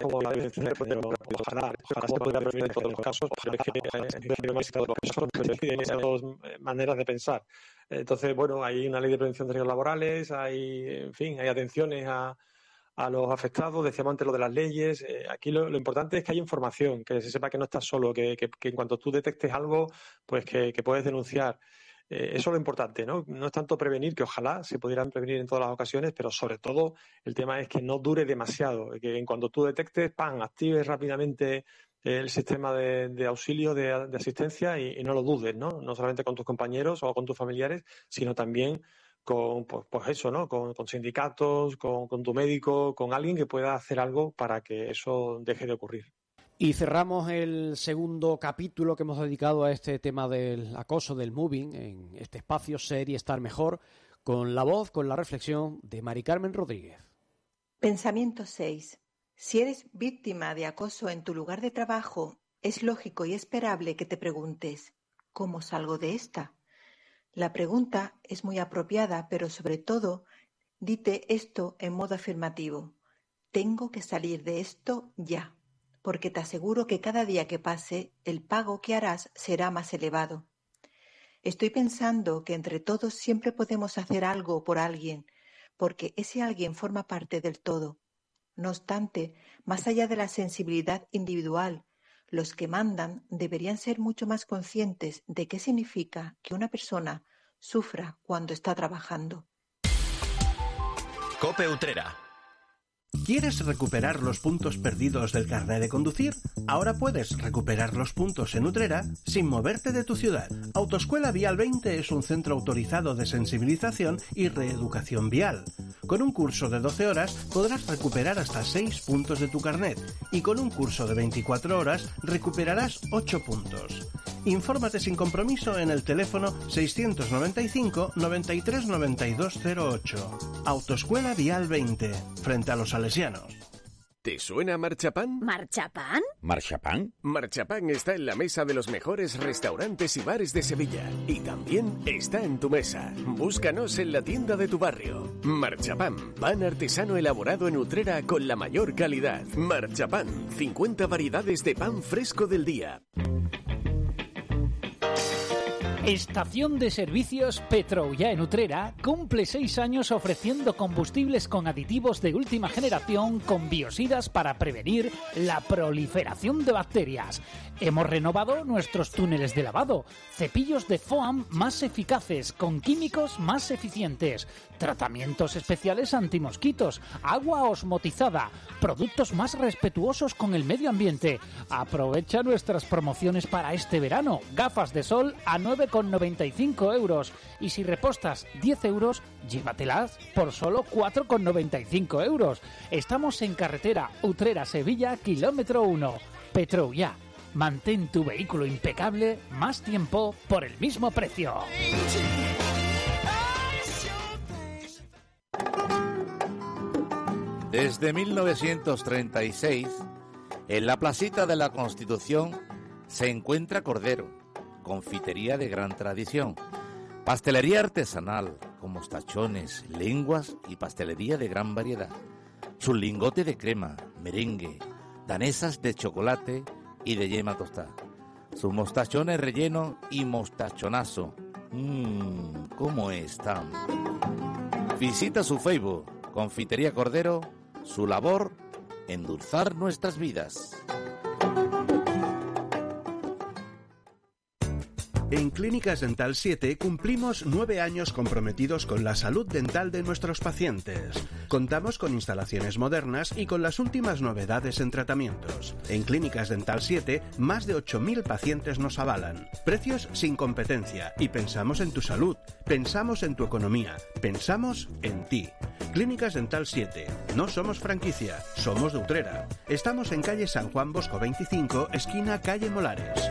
[SPEAKER 13] como dos maneras de pensar. Entonces, bueno, hay una ley de prevención de riesgos laborales, hay, en fin, hay atenciones a, a los afectados, decíamos antes lo de las leyes. Eh, aquí lo, importante es que haya información, que se sepa que no estás solo, que, que, que en cuanto tú detectes algo, pues que, que puedes denunciar. Eh, eso es lo importante, ¿no? No es tanto prevenir, que ojalá se pudieran prevenir en todas las ocasiones, pero sobre todo el tema es que no dure demasiado, que en cuanto tú detectes, ¡pam!, actives rápidamente el sistema de, auxilio, de, asistencia y, no lo dudes, ¿no? No solamente con tus compañeros o con tus familiares, sino también con, pues, pues eso, ¿no? Con, sindicatos, con, con tu médico, con alguien que pueda hacer algo para que eso deje de ocurrir.
[SPEAKER 5] Y cerramos el segundo capítulo que hemos dedicado a este tema del acoso, del moving, en este espacio Ser y Estar Mejor, con la voz, con la reflexión de Mari Carmen Rodríguez.
[SPEAKER 14] Pensamiento 6. Si eres víctima de acoso en tu lugar de trabajo, es lógico y esperable que te preguntes, ¿cómo salgo de esta? La pregunta es muy apropiada, pero sobre todo, dite esto en modo afirmativo. Tengo que salir de esto ya porque te aseguro que cada día que pase el pago que harás será más elevado. Estoy pensando que entre todos siempre podemos hacer algo por alguien, porque ese alguien forma parte del todo. No obstante, más allá de la sensibilidad individual, los que mandan deberían ser mucho más conscientes de qué significa que una persona sufra cuando está trabajando.
[SPEAKER 2] Cope Utrera ¿Quieres recuperar los puntos perdidos del carnet de conducir? Ahora puedes recuperar los puntos en Utrera sin moverte de tu ciudad. Autoescuela Vial 20 es un centro autorizado de sensibilización y reeducación vial. Con un curso de 12 horas podrás recuperar hasta 6 puntos de tu carnet y con un curso de 24 horas recuperarás 8 puntos. Infórmate sin compromiso en el teléfono 695 93 92 08. Autoescuela Vial 20, frente a los salesianos.
[SPEAKER 15] ¿Te suena Marchapán?
[SPEAKER 16] ¿Marchapán?
[SPEAKER 17] ¿Marchapán?
[SPEAKER 15] Marchapán está en la mesa de los mejores restaurantes y bares de Sevilla. Y también está en tu mesa. Búscanos en la tienda de tu barrio. Marchapán, pan artesano elaborado en Utrera con la mayor calidad. Marchapán, 50 variedades de pan fresco del día.
[SPEAKER 9] Estación de servicios Petroulla en Utrera cumple seis años ofreciendo combustibles con aditivos de última generación con biosidas para prevenir la proliferación de bacterias. Hemos renovado nuestros túneles de lavado, cepillos de foam más eficaces con químicos más eficientes, tratamientos especiales antimosquitos, agua osmotizada, productos más respetuosos con el medio ambiente. Aprovecha nuestras promociones para este verano. Gafas de sol a 9,95 euros. Y si repostas 10 euros, llévatelas por solo 4,95 euros. Estamos en carretera Utrera-Sevilla, kilómetro 1. Petroulla. Mantén tu vehículo impecable más tiempo por el mismo precio.
[SPEAKER 4] Desde 1936, en la placita de la Constitución se encuentra Cordero, confitería de gran tradición, pastelería artesanal con mostachones, lenguas y pastelería de gran variedad, su lingote de crema, merengue, danesas de chocolate y de yema tostada, sus mostachones relleno y mostachonazo. Mmm, ¿cómo están? Visita su Facebook, Confitería Cordero, su labor, endulzar nuestras vidas.
[SPEAKER 2] En Clínicas Dental 7 cumplimos nueve años comprometidos con la salud dental de nuestros pacientes. Contamos con instalaciones modernas y con las últimas novedades en tratamientos. En Clínicas Dental 7, más de 8.000 pacientes nos avalan. Precios sin competencia y pensamos en tu salud, pensamos en tu economía, pensamos en ti. Clínicas Dental 7. No somos franquicia, somos de Utrera. Estamos en calle San Juan Bosco 25, esquina calle Molares.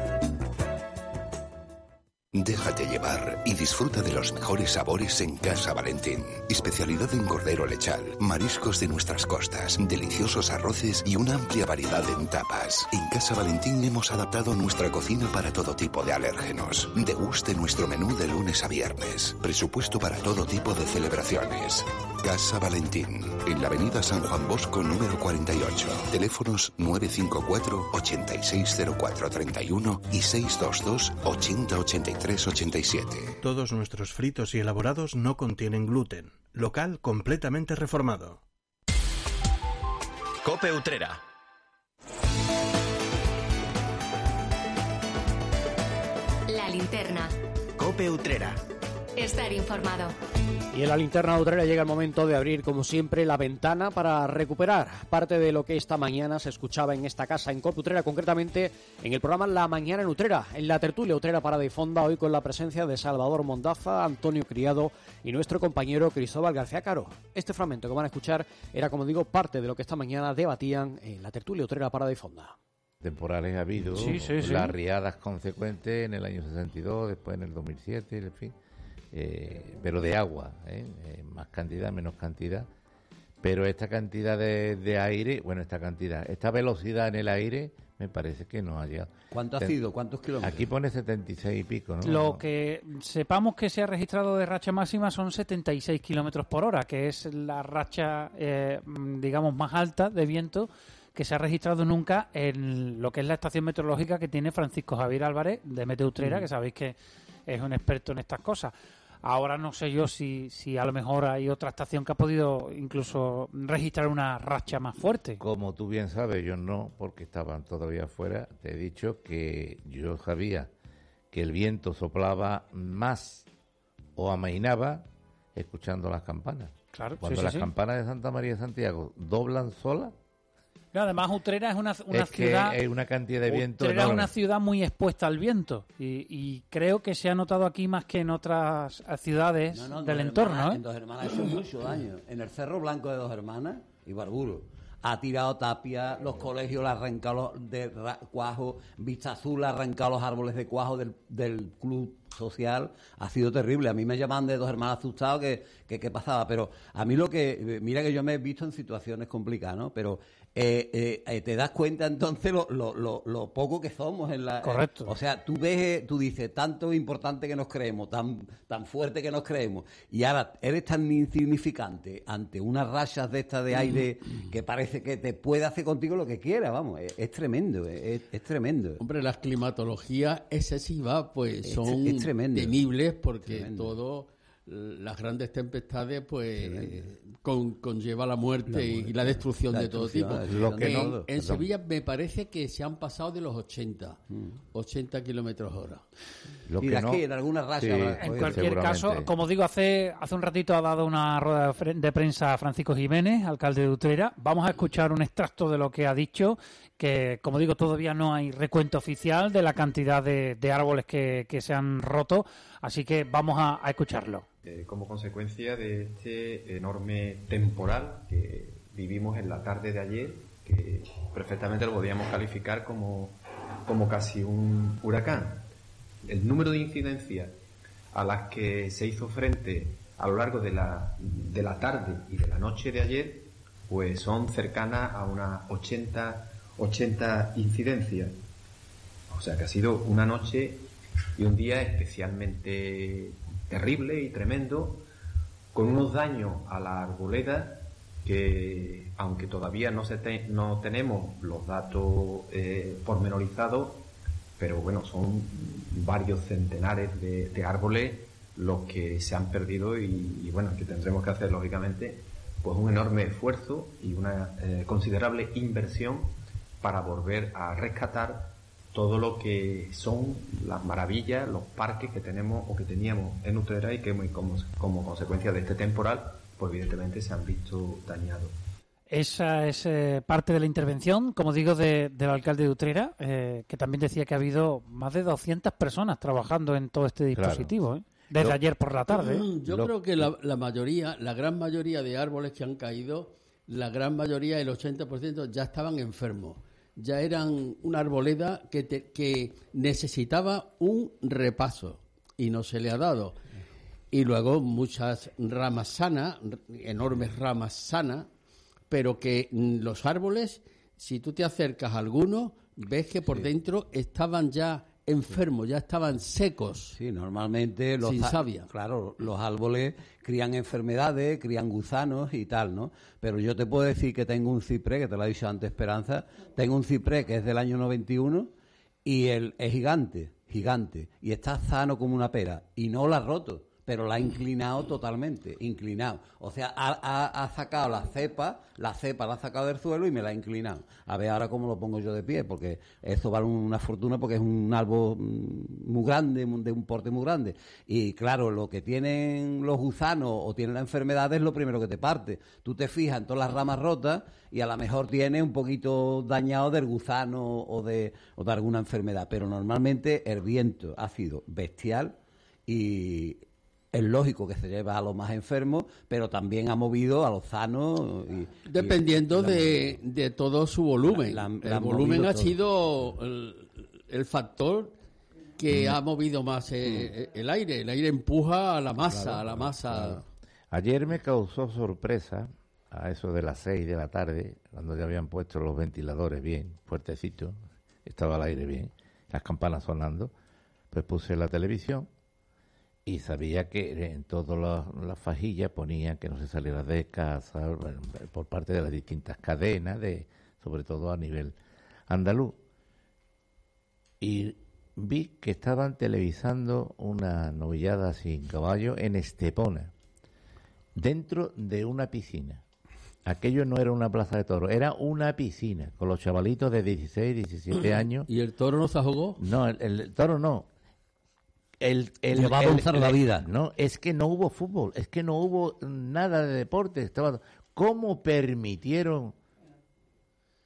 [SPEAKER 18] Déjate llevar y disfruta de los mejores sabores en Casa Valentín. Especialidad en cordero lechal, mariscos de nuestras costas, deliciosos arroces y una amplia variedad en tapas. En Casa Valentín hemos adaptado nuestra cocina para todo tipo de alérgenos. Deguste nuestro menú de lunes a viernes. Presupuesto para todo tipo de celebraciones. Casa Valentín, en la avenida San Juan Bosco número 48. Teléfonos 954 860431 y 622 808387.
[SPEAKER 2] Todos nuestros fritos y elaborados no contienen gluten. Local completamente reformado.
[SPEAKER 10] Cope Utrera.
[SPEAKER 3] La linterna.
[SPEAKER 2] Cope Utrera.
[SPEAKER 3] Estar informado.
[SPEAKER 5] Y en la linterna utrera llega el momento de abrir, como siempre, la ventana para recuperar parte de lo que esta mañana se escuchaba en esta casa, en Cope Utrera, concretamente en el programa La Mañana en Utrera, en la tertulia Utrera Parada y Fonda, hoy con la presencia de Salvador Mondaza, Antonio Criado y nuestro compañero Cristóbal García Caro. Este fragmento que van a escuchar era, como digo, parte de lo que esta mañana debatían en la tertulia Utrera Parada y Fonda.
[SPEAKER 4] Temporales ha habido,
[SPEAKER 5] Sí, sí, sí.
[SPEAKER 4] las riadas consecuentes en el año 62, después en el 2007, en fin. Eh, pero de agua, ¿eh? Eh, más cantidad, menos cantidad. Pero esta cantidad de, de aire, bueno, esta cantidad, esta velocidad en el aire, me parece que no ha llegado.
[SPEAKER 17] ¿Cuánto ha sido? ¿Cuántos kilómetros?
[SPEAKER 4] Aquí pone 76 y pico, ¿no?
[SPEAKER 9] Lo que sepamos que se ha registrado de racha máxima son 76 kilómetros por hora, que es la racha, eh, digamos, más alta de viento que se ha registrado nunca en lo que es la estación meteorológica que tiene Francisco Javier Álvarez de Meteutrera,
[SPEAKER 5] Mm.
[SPEAKER 9] que sabéis que es un experto en estas cosas. Ahora no sé yo si, si a lo mejor hay otra estación que ha podido incluso registrar una racha más fuerte.
[SPEAKER 4] Como tú bien sabes, yo no, porque estaban todavía afuera. Te he dicho que yo sabía que el viento soplaba más o amainaba escuchando las campanas.
[SPEAKER 9] Claro, sí,
[SPEAKER 4] Cuando
[SPEAKER 9] sí,
[SPEAKER 4] las
[SPEAKER 9] sí.
[SPEAKER 4] campanas de Santa María de Santiago doblan solas,
[SPEAKER 9] No, además, Utrera es una, una
[SPEAKER 4] es que
[SPEAKER 9] ciudad.
[SPEAKER 4] hay una cantidad de viento
[SPEAKER 9] Utrera es una ciudad muy expuesta al viento y, y creo que se ha notado aquí más que en otras ciudades
[SPEAKER 17] No, no,
[SPEAKER 9] del entorno.
[SPEAKER 17] Hermanas-
[SPEAKER 9] ¿eh?
[SPEAKER 17] En Dos Hermanas ha hecho mucho daño. En el Cerro Blanco de Dos Hermanas y Barburo
[SPEAKER 16] ha tirado tapia, los colegios le arrancado los de cuajo, Vista Azul le ha arrancado los árboles de cuajo del, del club social, ha sido terrible. A mí me llaman de dos hermanos asustados que, que qué pasaba, pero a mí lo que, mira que yo me he visto en situaciones complicadas, ¿no? Pero eh, eh, eh, te das cuenta entonces lo, lo, lo, lo poco que somos en la...
[SPEAKER 9] Correcto.
[SPEAKER 16] o sea, tú ves, eh, tú dices, tanto importante que nos creemos, tan, tan fuerte que nos creemos, y ahora eres tan insignificante ante unas rachas de estas de aire que parece que te puede hacer contigo lo que quiera, vamos, es, es tremendo, es, es tremendo.
[SPEAKER 17] Hombre, las climatologías excesivas pues
[SPEAKER 16] Es-
[SPEAKER 17] son
[SPEAKER 16] es
[SPEAKER 17] temibles porque
[SPEAKER 16] Tremendo.
[SPEAKER 17] todo las grandes tempestades pues con, conlleva la muerte
[SPEAKER 16] La
[SPEAKER 17] y la destrucción
[SPEAKER 16] la
[SPEAKER 17] de todo tipo.
[SPEAKER 16] destrucción, Lo que
[SPEAKER 17] en
[SPEAKER 16] no-
[SPEAKER 17] en
[SPEAKER 16] perdón.
[SPEAKER 17] Sevilla me parece que se han pasado de los 80,
[SPEAKER 16] Mm.
[SPEAKER 17] 80 kilómetros hora.
[SPEAKER 4] Lo
[SPEAKER 16] Y
[SPEAKER 4] que
[SPEAKER 16] de
[SPEAKER 4] no-
[SPEAKER 16] aquí, en algunas rachas,
[SPEAKER 4] Sí,
[SPEAKER 16] habrá-
[SPEAKER 9] En cualquier caso, como digo, hace, hace un ratito ha dado una rueda de prensa a Francisco Jiménez, alcalde de Utrera. Vamos a escuchar un extracto de lo que ha dicho, que como digo, todavía no hay recuento oficial de la cantidad de, de árboles que, que se han roto, así que vamos a, a escucharlo.
[SPEAKER 6] Eh, como consecuencia de este enorme temporal que vivimos en la tarde de ayer, que perfectamente lo podíamos calificar como, como casi un huracán. El número de incidencias a las que se hizo frente a lo largo de la, de la tarde y de la noche de ayer, pues son cercanas a unas 80, 80 incidencias. O sea que ha sido una noche y un día especialmente terrible y tremendo, con unos daños a la arboleda que, aunque todavía no, se te- no tenemos los datos eh, pormenorizados, pero bueno, son varios centenares de, árboles los que se han perdido y, y, bueno, que tendremos que hacer lógicamente pues un enorme esfuerzo y una eh, considerable inversión para volver a rescatar todo lo que son las maravillas, los parques que tenemos o que teníamos en Utrera y que muy como, como consecuencia de este temporal, pues evidentemente se han visto dañados.
[SPEAKER 9] Esa es eh, parte de la intervención, como digo, de- del alcalde de Utrera, eh, que también decía que ha habido más de 200 personas trabajando en todo este
[SPEAKER 4] Claro.
[SPEAKER 9] dispositivo, ¿eh? desde
[SPEAKER 4] Lo-
[SPEAKER 9] ayer por la tarde. ¿eh?
[SPEAKER 17] Yo
[SPEAKER 4] Lo-
[SPEAKER 17] creo que la, la mayoría, la gran mayoría de árboles que han caído, la gran mayoría, el 80%, ya estaban enfermos. Ya eran una arboleda que, te- que necesitaba un repaso y no se le ha dado. Y luego muchas ramas sanas, enormes ramas sanas, pero que los árboles, si tú te acercas a algunos, ves que por dentro estaban ya enfermos, ya estaban secos.
[SPEAKER 16] Sí, normalmente los
[SPEAKER 17] Sin savia.
[SPEAKER 16] Claro, los árboles crían enfermedades, crían gusanos y tal, ¿no? Pero yo te puedo decir que tengo un ciprés, que te lo ha dicho antes Esperanza, tengo un ciprés que es del año 91 y él es gigante, gigante, y está sano como una pera, y no la ha roto, pero la ha inclinado totalmente, inclinado. O sea, ha, ha- sacado la cepa, la cepa la ha sacado del suelo y me la ha inclinado. A ver ahora cómo lo pongo yo de pie, porque eso vale una fortuna porque es un árbol mm, muy grande, de un porte muy grande. Y claro, lo que tienen los gusanos o tienen la enfermedad es lo primero que te parte. Tú te fijas en todas las ramas rotas y a lo mejor tiene un poquito dañado del gusano o de, o de alguna enfermedad. Pero normalmente el viento ha sido bestial y es lógico que se lleva a los más enfermos, pero también ha movido a los sanos. y-
[SPEAKER 17] Dependiendo
[SPEAKER 16] y la-
[SPEAKER 17] de, de todo su volumen.
[SPEAKER 16] La-
[SPEAKER 17] el volumen ha
[SPEAKER 16] todo.
[SPEAKER 17] sido el, el factor que
[SPEAKER 4] Mm.
[SPEAKER 17] ha movido más eh, el aire. El aire empuja a la masa,
[SPEAKER 4] Claro,
[SPEAKER 17] a la masa.
[SPEAKER 4] claro. Ayer me causó sorpresa, a eso de las 6 de la tarde, cuando ya habían puesto los ventiladores bien, fuertecitos, estaba el aire bien, las campanas sonando, pues puse la televisión y sabía que en todas las, las fajillas ponían que no se saliera de casa por parte de las distintas cadenas, de sobre todo a nivel andaluz. Y vi que estaban televisando una novillada sin caballo en Estepona, dentro de una piscina. Aquello no era una plaza de toros, era una piscina, con los chavalitos de 16, 17 años.
[SPEAKER 17] ¿Y el toro no se ahogó?
[SPEAKER 4] No, el, el toro no. El, el,
[SPEAKER 16] Llevaba
[SPEAKER 4] el-
[SPEAKER 16] un salvavidas.
[SPEAKER 4] No, es que no hubo fútbol, es que no hubo nada de deporte. Estaba, ¿Cómo permitieron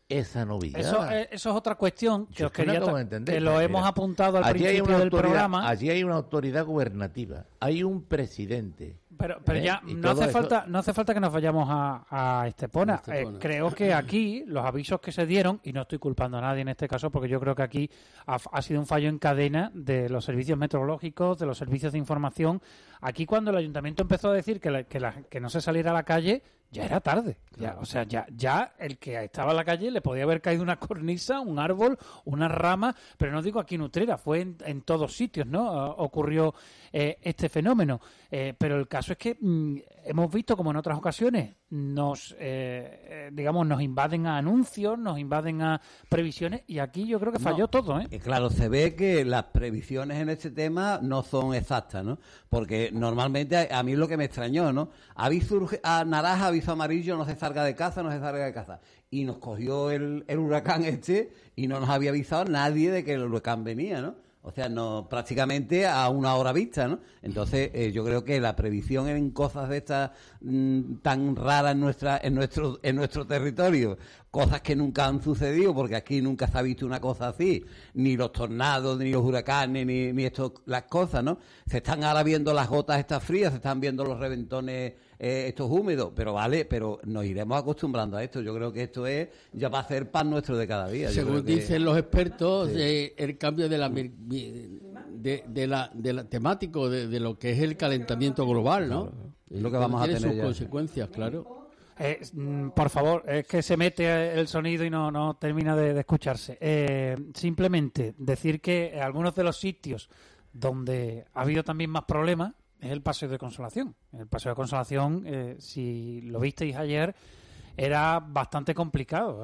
[SPEAKER 4] esa novillada?
[SPEAKER 9] Eso, eso es otra cuestión que
[SPEAKER 4] Yo
[SPEAKER 9] os
[SPEAKER 4] no
[SPEAKER 9] quería
[SPEAKER 4] de entender.
[SPEAKER 9] que lo
[SPEAKER 4] Mira,
[SPEAKER 9] hemos apuntado al principio del programa.
[SPEAKER 4] Allí hay una autoridad gubernativa, hay un presidente,
[SPEAKER 9] Pero, pero
[SPEAKER 17] ¿Eh?
[SPEAKER 9] ya
[SPEAKER 17] Y
[SPEAKER 9] no hace
[SPEAKER 17] eso-
[SPEAKER 9] falta no hace falta que nos vayamos a, a Estepona.
[SPEAKER 17] A Estepona.
[SPEAKER 9] Eh, creo que aquí los avisos que se dieron y no estoy culpando a nadie en este caso porque yo creo que aquí ha, ha sido un fallo en cadena de los servicios meteorológicos, de los servicios de información. Aquí cuando el ayuntamiento empezó a decir que, la- que, la- que no se saliera a la calle ya era tarde. Ya, o sea, ya ya el que estaba en la calle le podía haber caído una cornisa, un árbol, una rama, pero no digo aquí en Utrera, fue en, en todos sitios, ¿no? Ah, ocurrió eh, este fenómeno. Eh, pero el caso es que mm, hemos visto como en otras ocasiones nos, eh, eh, digamos, nos invaden a anuncios, nos invaden a previsiones y aquí yo creo que falló
[SPEAKER 16] No.
[SPEAKER 9] todo, ¿eh?
[SPEAKER 16] Eh, Claro, se ve que las previsiones en este tema no son exactas, ¿no? Porque normalmente a, mí lo que me extrañó, ¿no? Aviso a naranja, aviso amarillo, no se salga de casa, no se salga de casa. Y nos cogió el, el huracán este y no nos había avisado nadie de que el huracán venía, ¿no? O sea, no, prácticamente a una hora vista, ¿no? Entonces, eh, yo creo que la previsión en cosas de estas mm, tan raras en nuestra, en nuestro, en nuestro territorio, cosas que nunca han sucedido, porque aquí nunca se ha visto una cosa así, ni los tornados, ni los huracanes, ni, ni esto, las cosas, ¿no? Se están ahora viendo las gotas estas frías, se están viendo los reventones eh, estos húmedos, pero vale, pero nos iremos acostumbrando a esto. Yo creo que esto es, ya va a ser pan nuestro de cada día.
[SPEAKER 17] Según
[SPEAKER 16] que-
[SPEAKER 17] dicen los expertos,
[SPEAKER 16] Sí.
[SPEAKER 17] eh, el cambio de la, de, de la, de la temático de, de lo que es el calentamiento global, ¿no?
[SPEAKER 16] Es lo que vamos a
[SPEAKER 17] tiene
[SPEAKER 16] tener
[SPEAKER 17] sus
[SPEAKER 16] ya.
[SPEAKER 17] consecuencias, claro.
[SPEAKER 9] Eh, mm, por favor, es que se mete el sonido y no, no termina de, de escucharse. Eh, simplemente decir que algunos de los sitios donde ha habido también más problemas es el Paseo de Consolación. El Paseo de Consolación, eh, si lo visteis ayer, era bastante complicado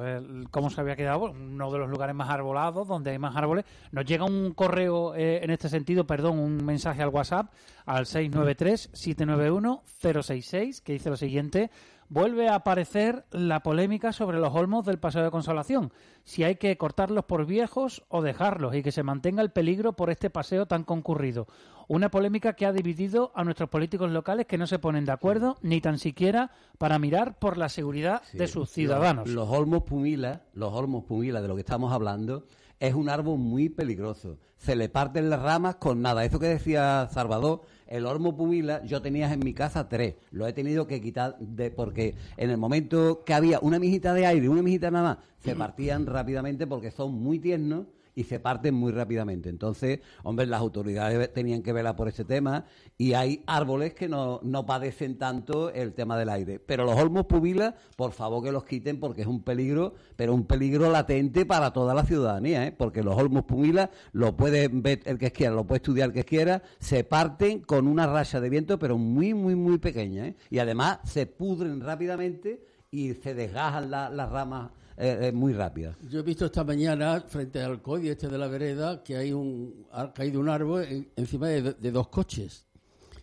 [SPEAKER 9] cómo se había quedado. Uno de los lugares más arbolados, donde hay más árboles. Nos llega un correo eh, en este sentido, perdón, un mensaje al WhatsApp al 693-791-066 que dice lo siguiente. Vuelve a aparecer la polémica sobre los olmos del Paseo de Consolación. Si hay que cortarlos por viejos o dejarlos y que se mantenga el peligro por este paseo tan concurrido. Una polémica que ha dividido a nuestros políticos locales que no se ponen de acuerdo ni tan siquiera para mirar por la seguridad de sus ciudadanos.
[SPEAKER 16] Los, los olmos pumila, los olmos pumila de lo que estamos hablando, es un árbol muy peligroso. Se le parten las ramas con nada. Eso que decía Salvador, el olmo pumila, yo tenía en mi casa tres. Lo he tenido que quitar de, porque en el momento que había una mijita de aire, una mijita nada más, se partían rápidamente porque son muy tiernos y se parten muy rápidamente. Entonces, hombre, las autoridades tenían que velar por ese tema y hay árboles que no, no padecen tanto el tema del aire. Pero los olmos pubila, por favor que los quiten porque es un peligro, pero un peligro latente para toda la ciudadanía, ¿eh? porque los olmos pubila lo puede ver el que quiera, lo puede estudiar el que quiera, se parten con una racha de viento, pero muy, muy, muy pequeña. ¿eh? Y además se pudren rápidamente y se desgajan la- las ramas eh, muy rápidas.
[SPEAKER 17] Yo he visto esta mañana, frente al CODI este de la vereda, que hay un, ha caído un árbol en- encima de, dos coches.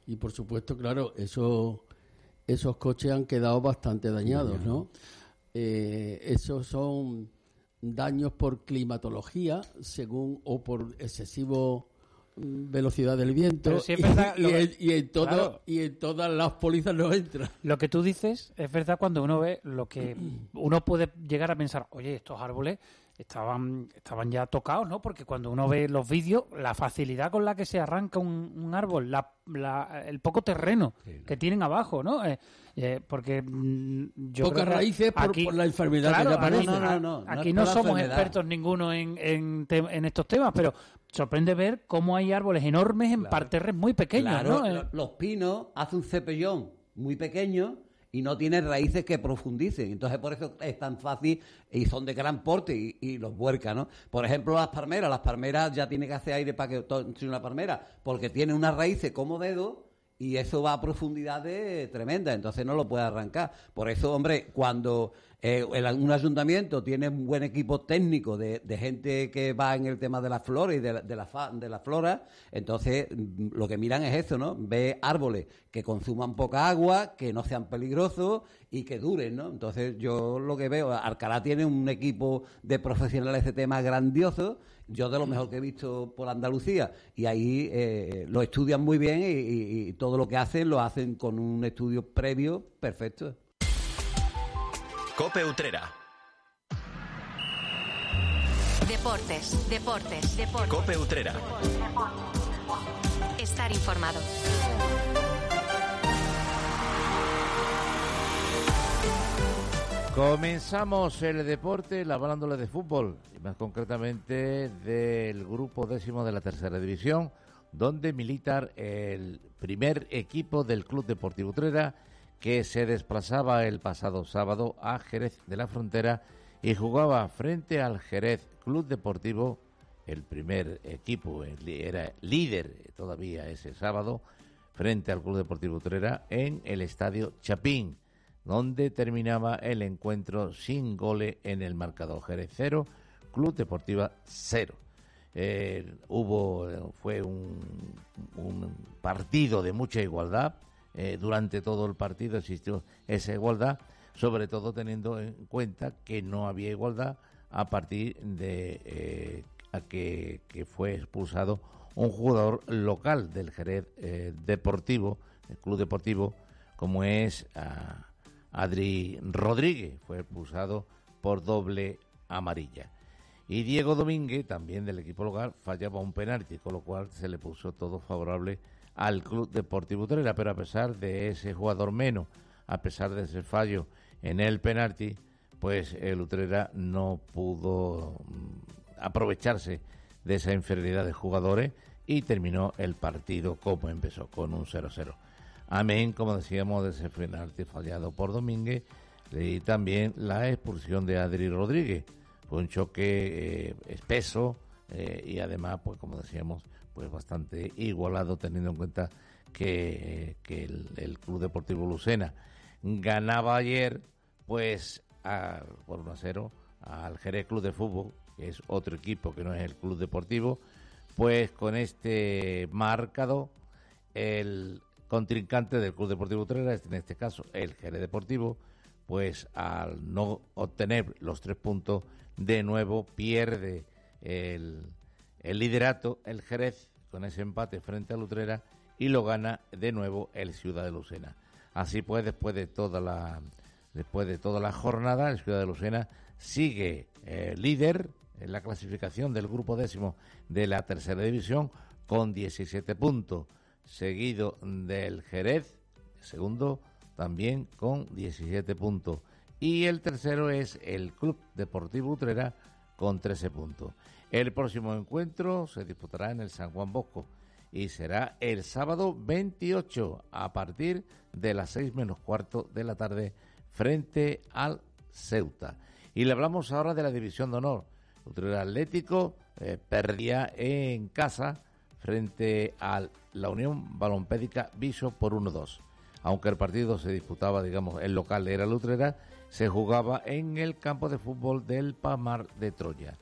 [SPEAKER 17] Y por supuesto, claro, eso, esos coches han quedado bastante dañados, ¿no? Eh, esos son daños por climatología, según o por excesivo velocidad del viento.
[SPEAKER 9] Verdad,
[SPEAKER 17] y,
[SPEAKER 9] que-
[SPEAKER 17] en, y en todo-
[SPEAKER 9] claro.
[SPEAKER 17] y en todas las pólizas no entra.
[SPEAKER 9] Lo que tú dices es verdad cuando uno ve lo que uno puede llegar a pensar, oye, estos árboles estaban, estaban ya tocados, ¿no? Porque cuando uno ve los vídeos, la facilidad con la que se arranca un, un árbol, la, la- el poco terreno que tienen abajo, ¿no? Eh, eh, porque mm, yo
[SPEAKER 17] Pocas
[SPEAKER 9] creo que
[SPEAKER 17] raíces por- por la enfermedad que
[SPEAKER 9] Claro, aquí,
[SPEAKER 17] aparece.
[SPEAKER 16] No, no, no,
[SPEAKER 9] aquí no somos
[SPEAKER 16] enfermedad.
[SPEAKER 9] expertos ninguno en, en, en estos temas, pero sorprende ver cómo hay árboles enormes en parterres muy pequeños,
[SPEAKER 16] Claro,
[SPEAKER 9] ¿no? Eh,
[SPEAKER 16] lo- los pinos hace un cepellón muy pequeño y no tiene raíces que profundicen. Entonces, por eso es tan fácil y son de gran porte y, y los vuelca, ¿no? Por ejemplo, las palmeras. Las palmeras ya tiene que hacer aire para que entre una palmera porque tiene unas raíces como dedo y eso va a profundidades tremendas, entonces no lo puede arrancar. Por eso, hombre, cuando eh, el- un ayuntamiento tiene un buen equipo técnico de, de gente que va en el tema de la flora y de la, de la, fa- de la flora, entonces mm, lo que miran es eso, ¿no? Ve árboles que consuman poca agua, que no sean peligrosos y que duren, ¿no? Entonces yo lo que veo, Alcalá tiene un equipo de profesionales de tema grandioso, yo de lo mejor que he visto por Andalucía, y ahí eh, lo estudian muy bien y, y- y todo lo que hacen lo hacen con un estudio previo perfecto.
[SPEAKER 10] Cope Utrera.
[SPEAKER 3] Deportes, deportes, deportes.
[SPEAKER 10] Cope Utrera.
[SPEAKER 3] Estar informado.
[SPEAKER 4] Comenzamos el deporte, la balándola de fútbol, y más concretamente del grupo décimo de la tercera división, donde milita el primer equipo del Club Deportivo Utrera que se desplazaba el pasado sábado a Jerez de la Frontera y jugaba frente al Jerez Club Deportivo, el primer equipo, era líder todavía ese sábado, frente al Club Deportivo Utrera en el Estadio Chapín donde terminaba el encuentro sin goles en el marcador. Jerez 0, Club Deportiva 0. Eh, hubo, fue un, partido de mucha igualdad. Eh, durante todo el partido existió esa igualdad, sobre todo teniendo en cuenta que no había igualdad a partir de eh, que, fue expulsado un jugador local del Jerez Deportivo, el Club Deportivo, como es ah, Adri Rodríguez fue expulsado por doble amarilla. Y Diego Domínguez, también del equipo local, fallaba un penalti, con lo cual se le puso todo favorable al Club Deportivo Utrera. Pero a pesar de ese jugador menos, a pesar de ese fallo en el penalti, pues el Utrera no pudo mm, aprovecharse de esa inferioridad de jugadores y terminó el partido como empezó, con un 0-0. Amén, como decíamos, de ese penalti fallado por Domínguez y también la expulsión de Adri Rodríguez. Fue un choque eh, espeso eh, y además, pues como decíamos, pues bastante igualado teniendo en cuenta que, el, Club Deportivo Lucena ganaba ayer, pues por 1 a 0 al Jerez Club de Fútbol, que es otro equipo que no es el Club Deportivo, pues con este marcado el contrincante del Club Deportivo Utrera, en este caso el Jerez Deportivo, pues al no obtener los tres puntos, de nuevo pierde el, liderato el Jerez con ese empate frente a Utrera y lo gana de nuevo el Ciudad de Lucena. Así pues, después de toda la después de toda la jornada, el Ciudad de Lucena sigue eh, líder en la clasificación del grupo décimo de la tercera división con 17 puntos seguido del Jerez, segundo también con 17 puntos. Y el tercero es el Club Deportivo Utrera con 13 puntos. El próximo encuentro se disputará en el San Juan Bosco y será el sábado 28 a partir de las 6 menos cuarto de la tarde frente al Ceuta. Y le hablamos ahora de la División de Honor. Utrera Atlético eh, perdía en casa frente a la Unión Balompédica Viso por 1-2. Aunque el partido se disputaba, digamos, el local era Lutrera, se jugaba en el campo de fútbol del Pamar de Troya.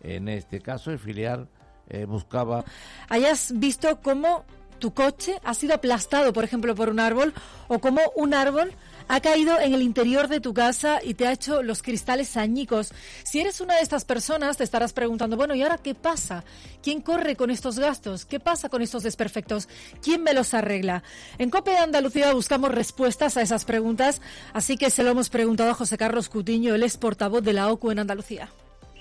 [SPEAKER 4] En este caso, el filial eh, buscaba.
[SPEAKER 19] Hayas visto cómo tu coche ha sido aplastado, por ejemplo, por un árbol, o cómo un árbol ha caído en el interior de tu casa y te ha hecho los cristales añicos. Si eres una de estas personas, te estarás preguntando, bueno, ¿y ahora qué pasa? ¿Quién corre con estos gastos? ¿Qué pasa con estos desperfectos? ¿Quién me los arregla? En COPE de Andalucía buscamos respuestas a esas preguntas, así que se lo hemos preguntado a José Carlos Cutiño, el ex portavoz de la OCU en Andalucía.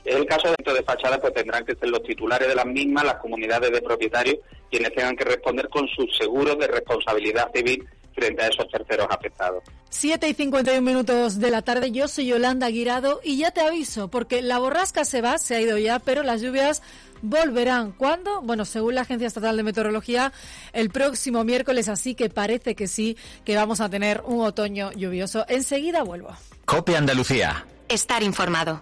[SPEAKER 20] En el caso de fachada, pues tendrán que ser los titulares de las mismas, las comunidades de propietarios, quienes tengan que responder con sus seguros de responsabilidad civil frente a esos terceros afectados.
[SPEAKER 19] 7 y 51 minutos de la tarde, yo soy Yolanda Guirado y ya te aviso, porque la borrasca se va, se ha ido ya, pero las lluvias volverán. ¿Cuándo? Bueno, según la Agencia Estatal de Meteorología, el próximo miércoles, así que parece que sí, que vamos a tener un otoño lluvioso. Enseguida vuelvo.
[SPEAKER 21] Copia Andalucía.
[SPEAKER 3] Estar informado.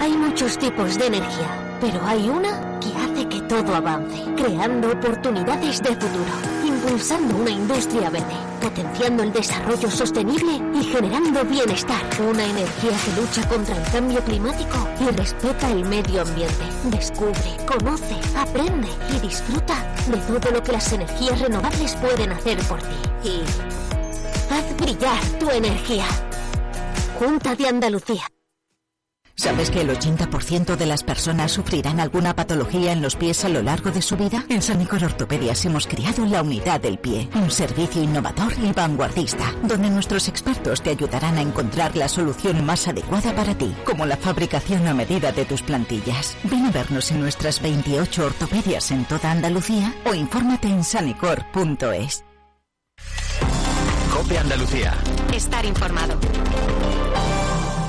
[SPEAKER 22] Hay muchos tipos de energía, pero hay una que hace que todo avance, creando oportunidades de futuro, impulsando una industria verde, potenciando el desarrollo sostenible y generando bienestar. Una energía que lucha contra el cambio climático y respeta el medio ambiente. Descubre, conoce, aprende y disfruta de todo lo que las energías renovables pueden hacer por ti. Y haz brillar tu energía. Junta de Andalucía.
[SPEAKER 23] ¿Sabes que el 80% de las personas sufrirán alguna patología en los pies a lo largo de su vida? En Sanicor Ortopedias hemos creado la unidad del pie, un servicio innovador y vanguardista, donde nuestros expertos te ayudarán a encontrar la solución más adecuada para ti, como la fabricación a medida de tus plantillas. Ven a vernos en nuestras 28 ortopedias en toda Andalucía o infórmate en sanicor.es.
[SPEAKER 21] Copia Andalucía.
[SPEAKER 3] Estar informado.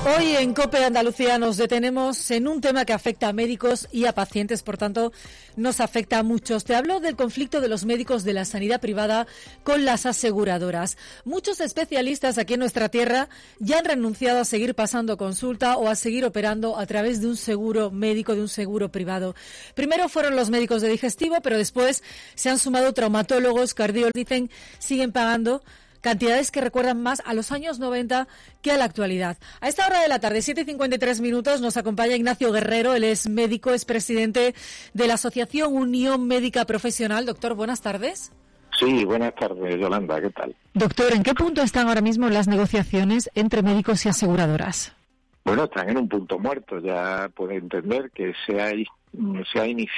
[SPEAKER 19] Hoy en COPE Andalucía nos detenemos en un tema que afecta a médicos y a pacientes, por tanto, nos afecta a muchos. Te hablo del conflicto de los médicos de la sanidad privada con las aseguradoras. Muchos especialistas aquí en nuestra tierra ya han renunciado a seguir pasando consulta o a seguir operando a través de un seguro médico, de un seguro privado. Primero fueron los médicos de digestivo, pero después se han sumado traumatólogos, cardiólogos, dicen, siguen pagando cantidades que recuerdan más a los años 90 que a la actualidad. A esta hora de la tarde, 7.53 minutos, nos acompaña Ignacio Guerrero, él es médico, es presidente de la Asociación Unión Médica Profesional. Doctor, buenas tardes.
[SPEAKER 24] Sí, buenas tardes, Yolanda, ¿qué tal?
[SPEAKER 19] Doctor, ¿en qué punto están ahora mismo las negociaciones entre médicos y aseguradoras?
[SPEAKER 24] Bueno, están en un punto muerto, ya puede entender que se ha, se ha iniciado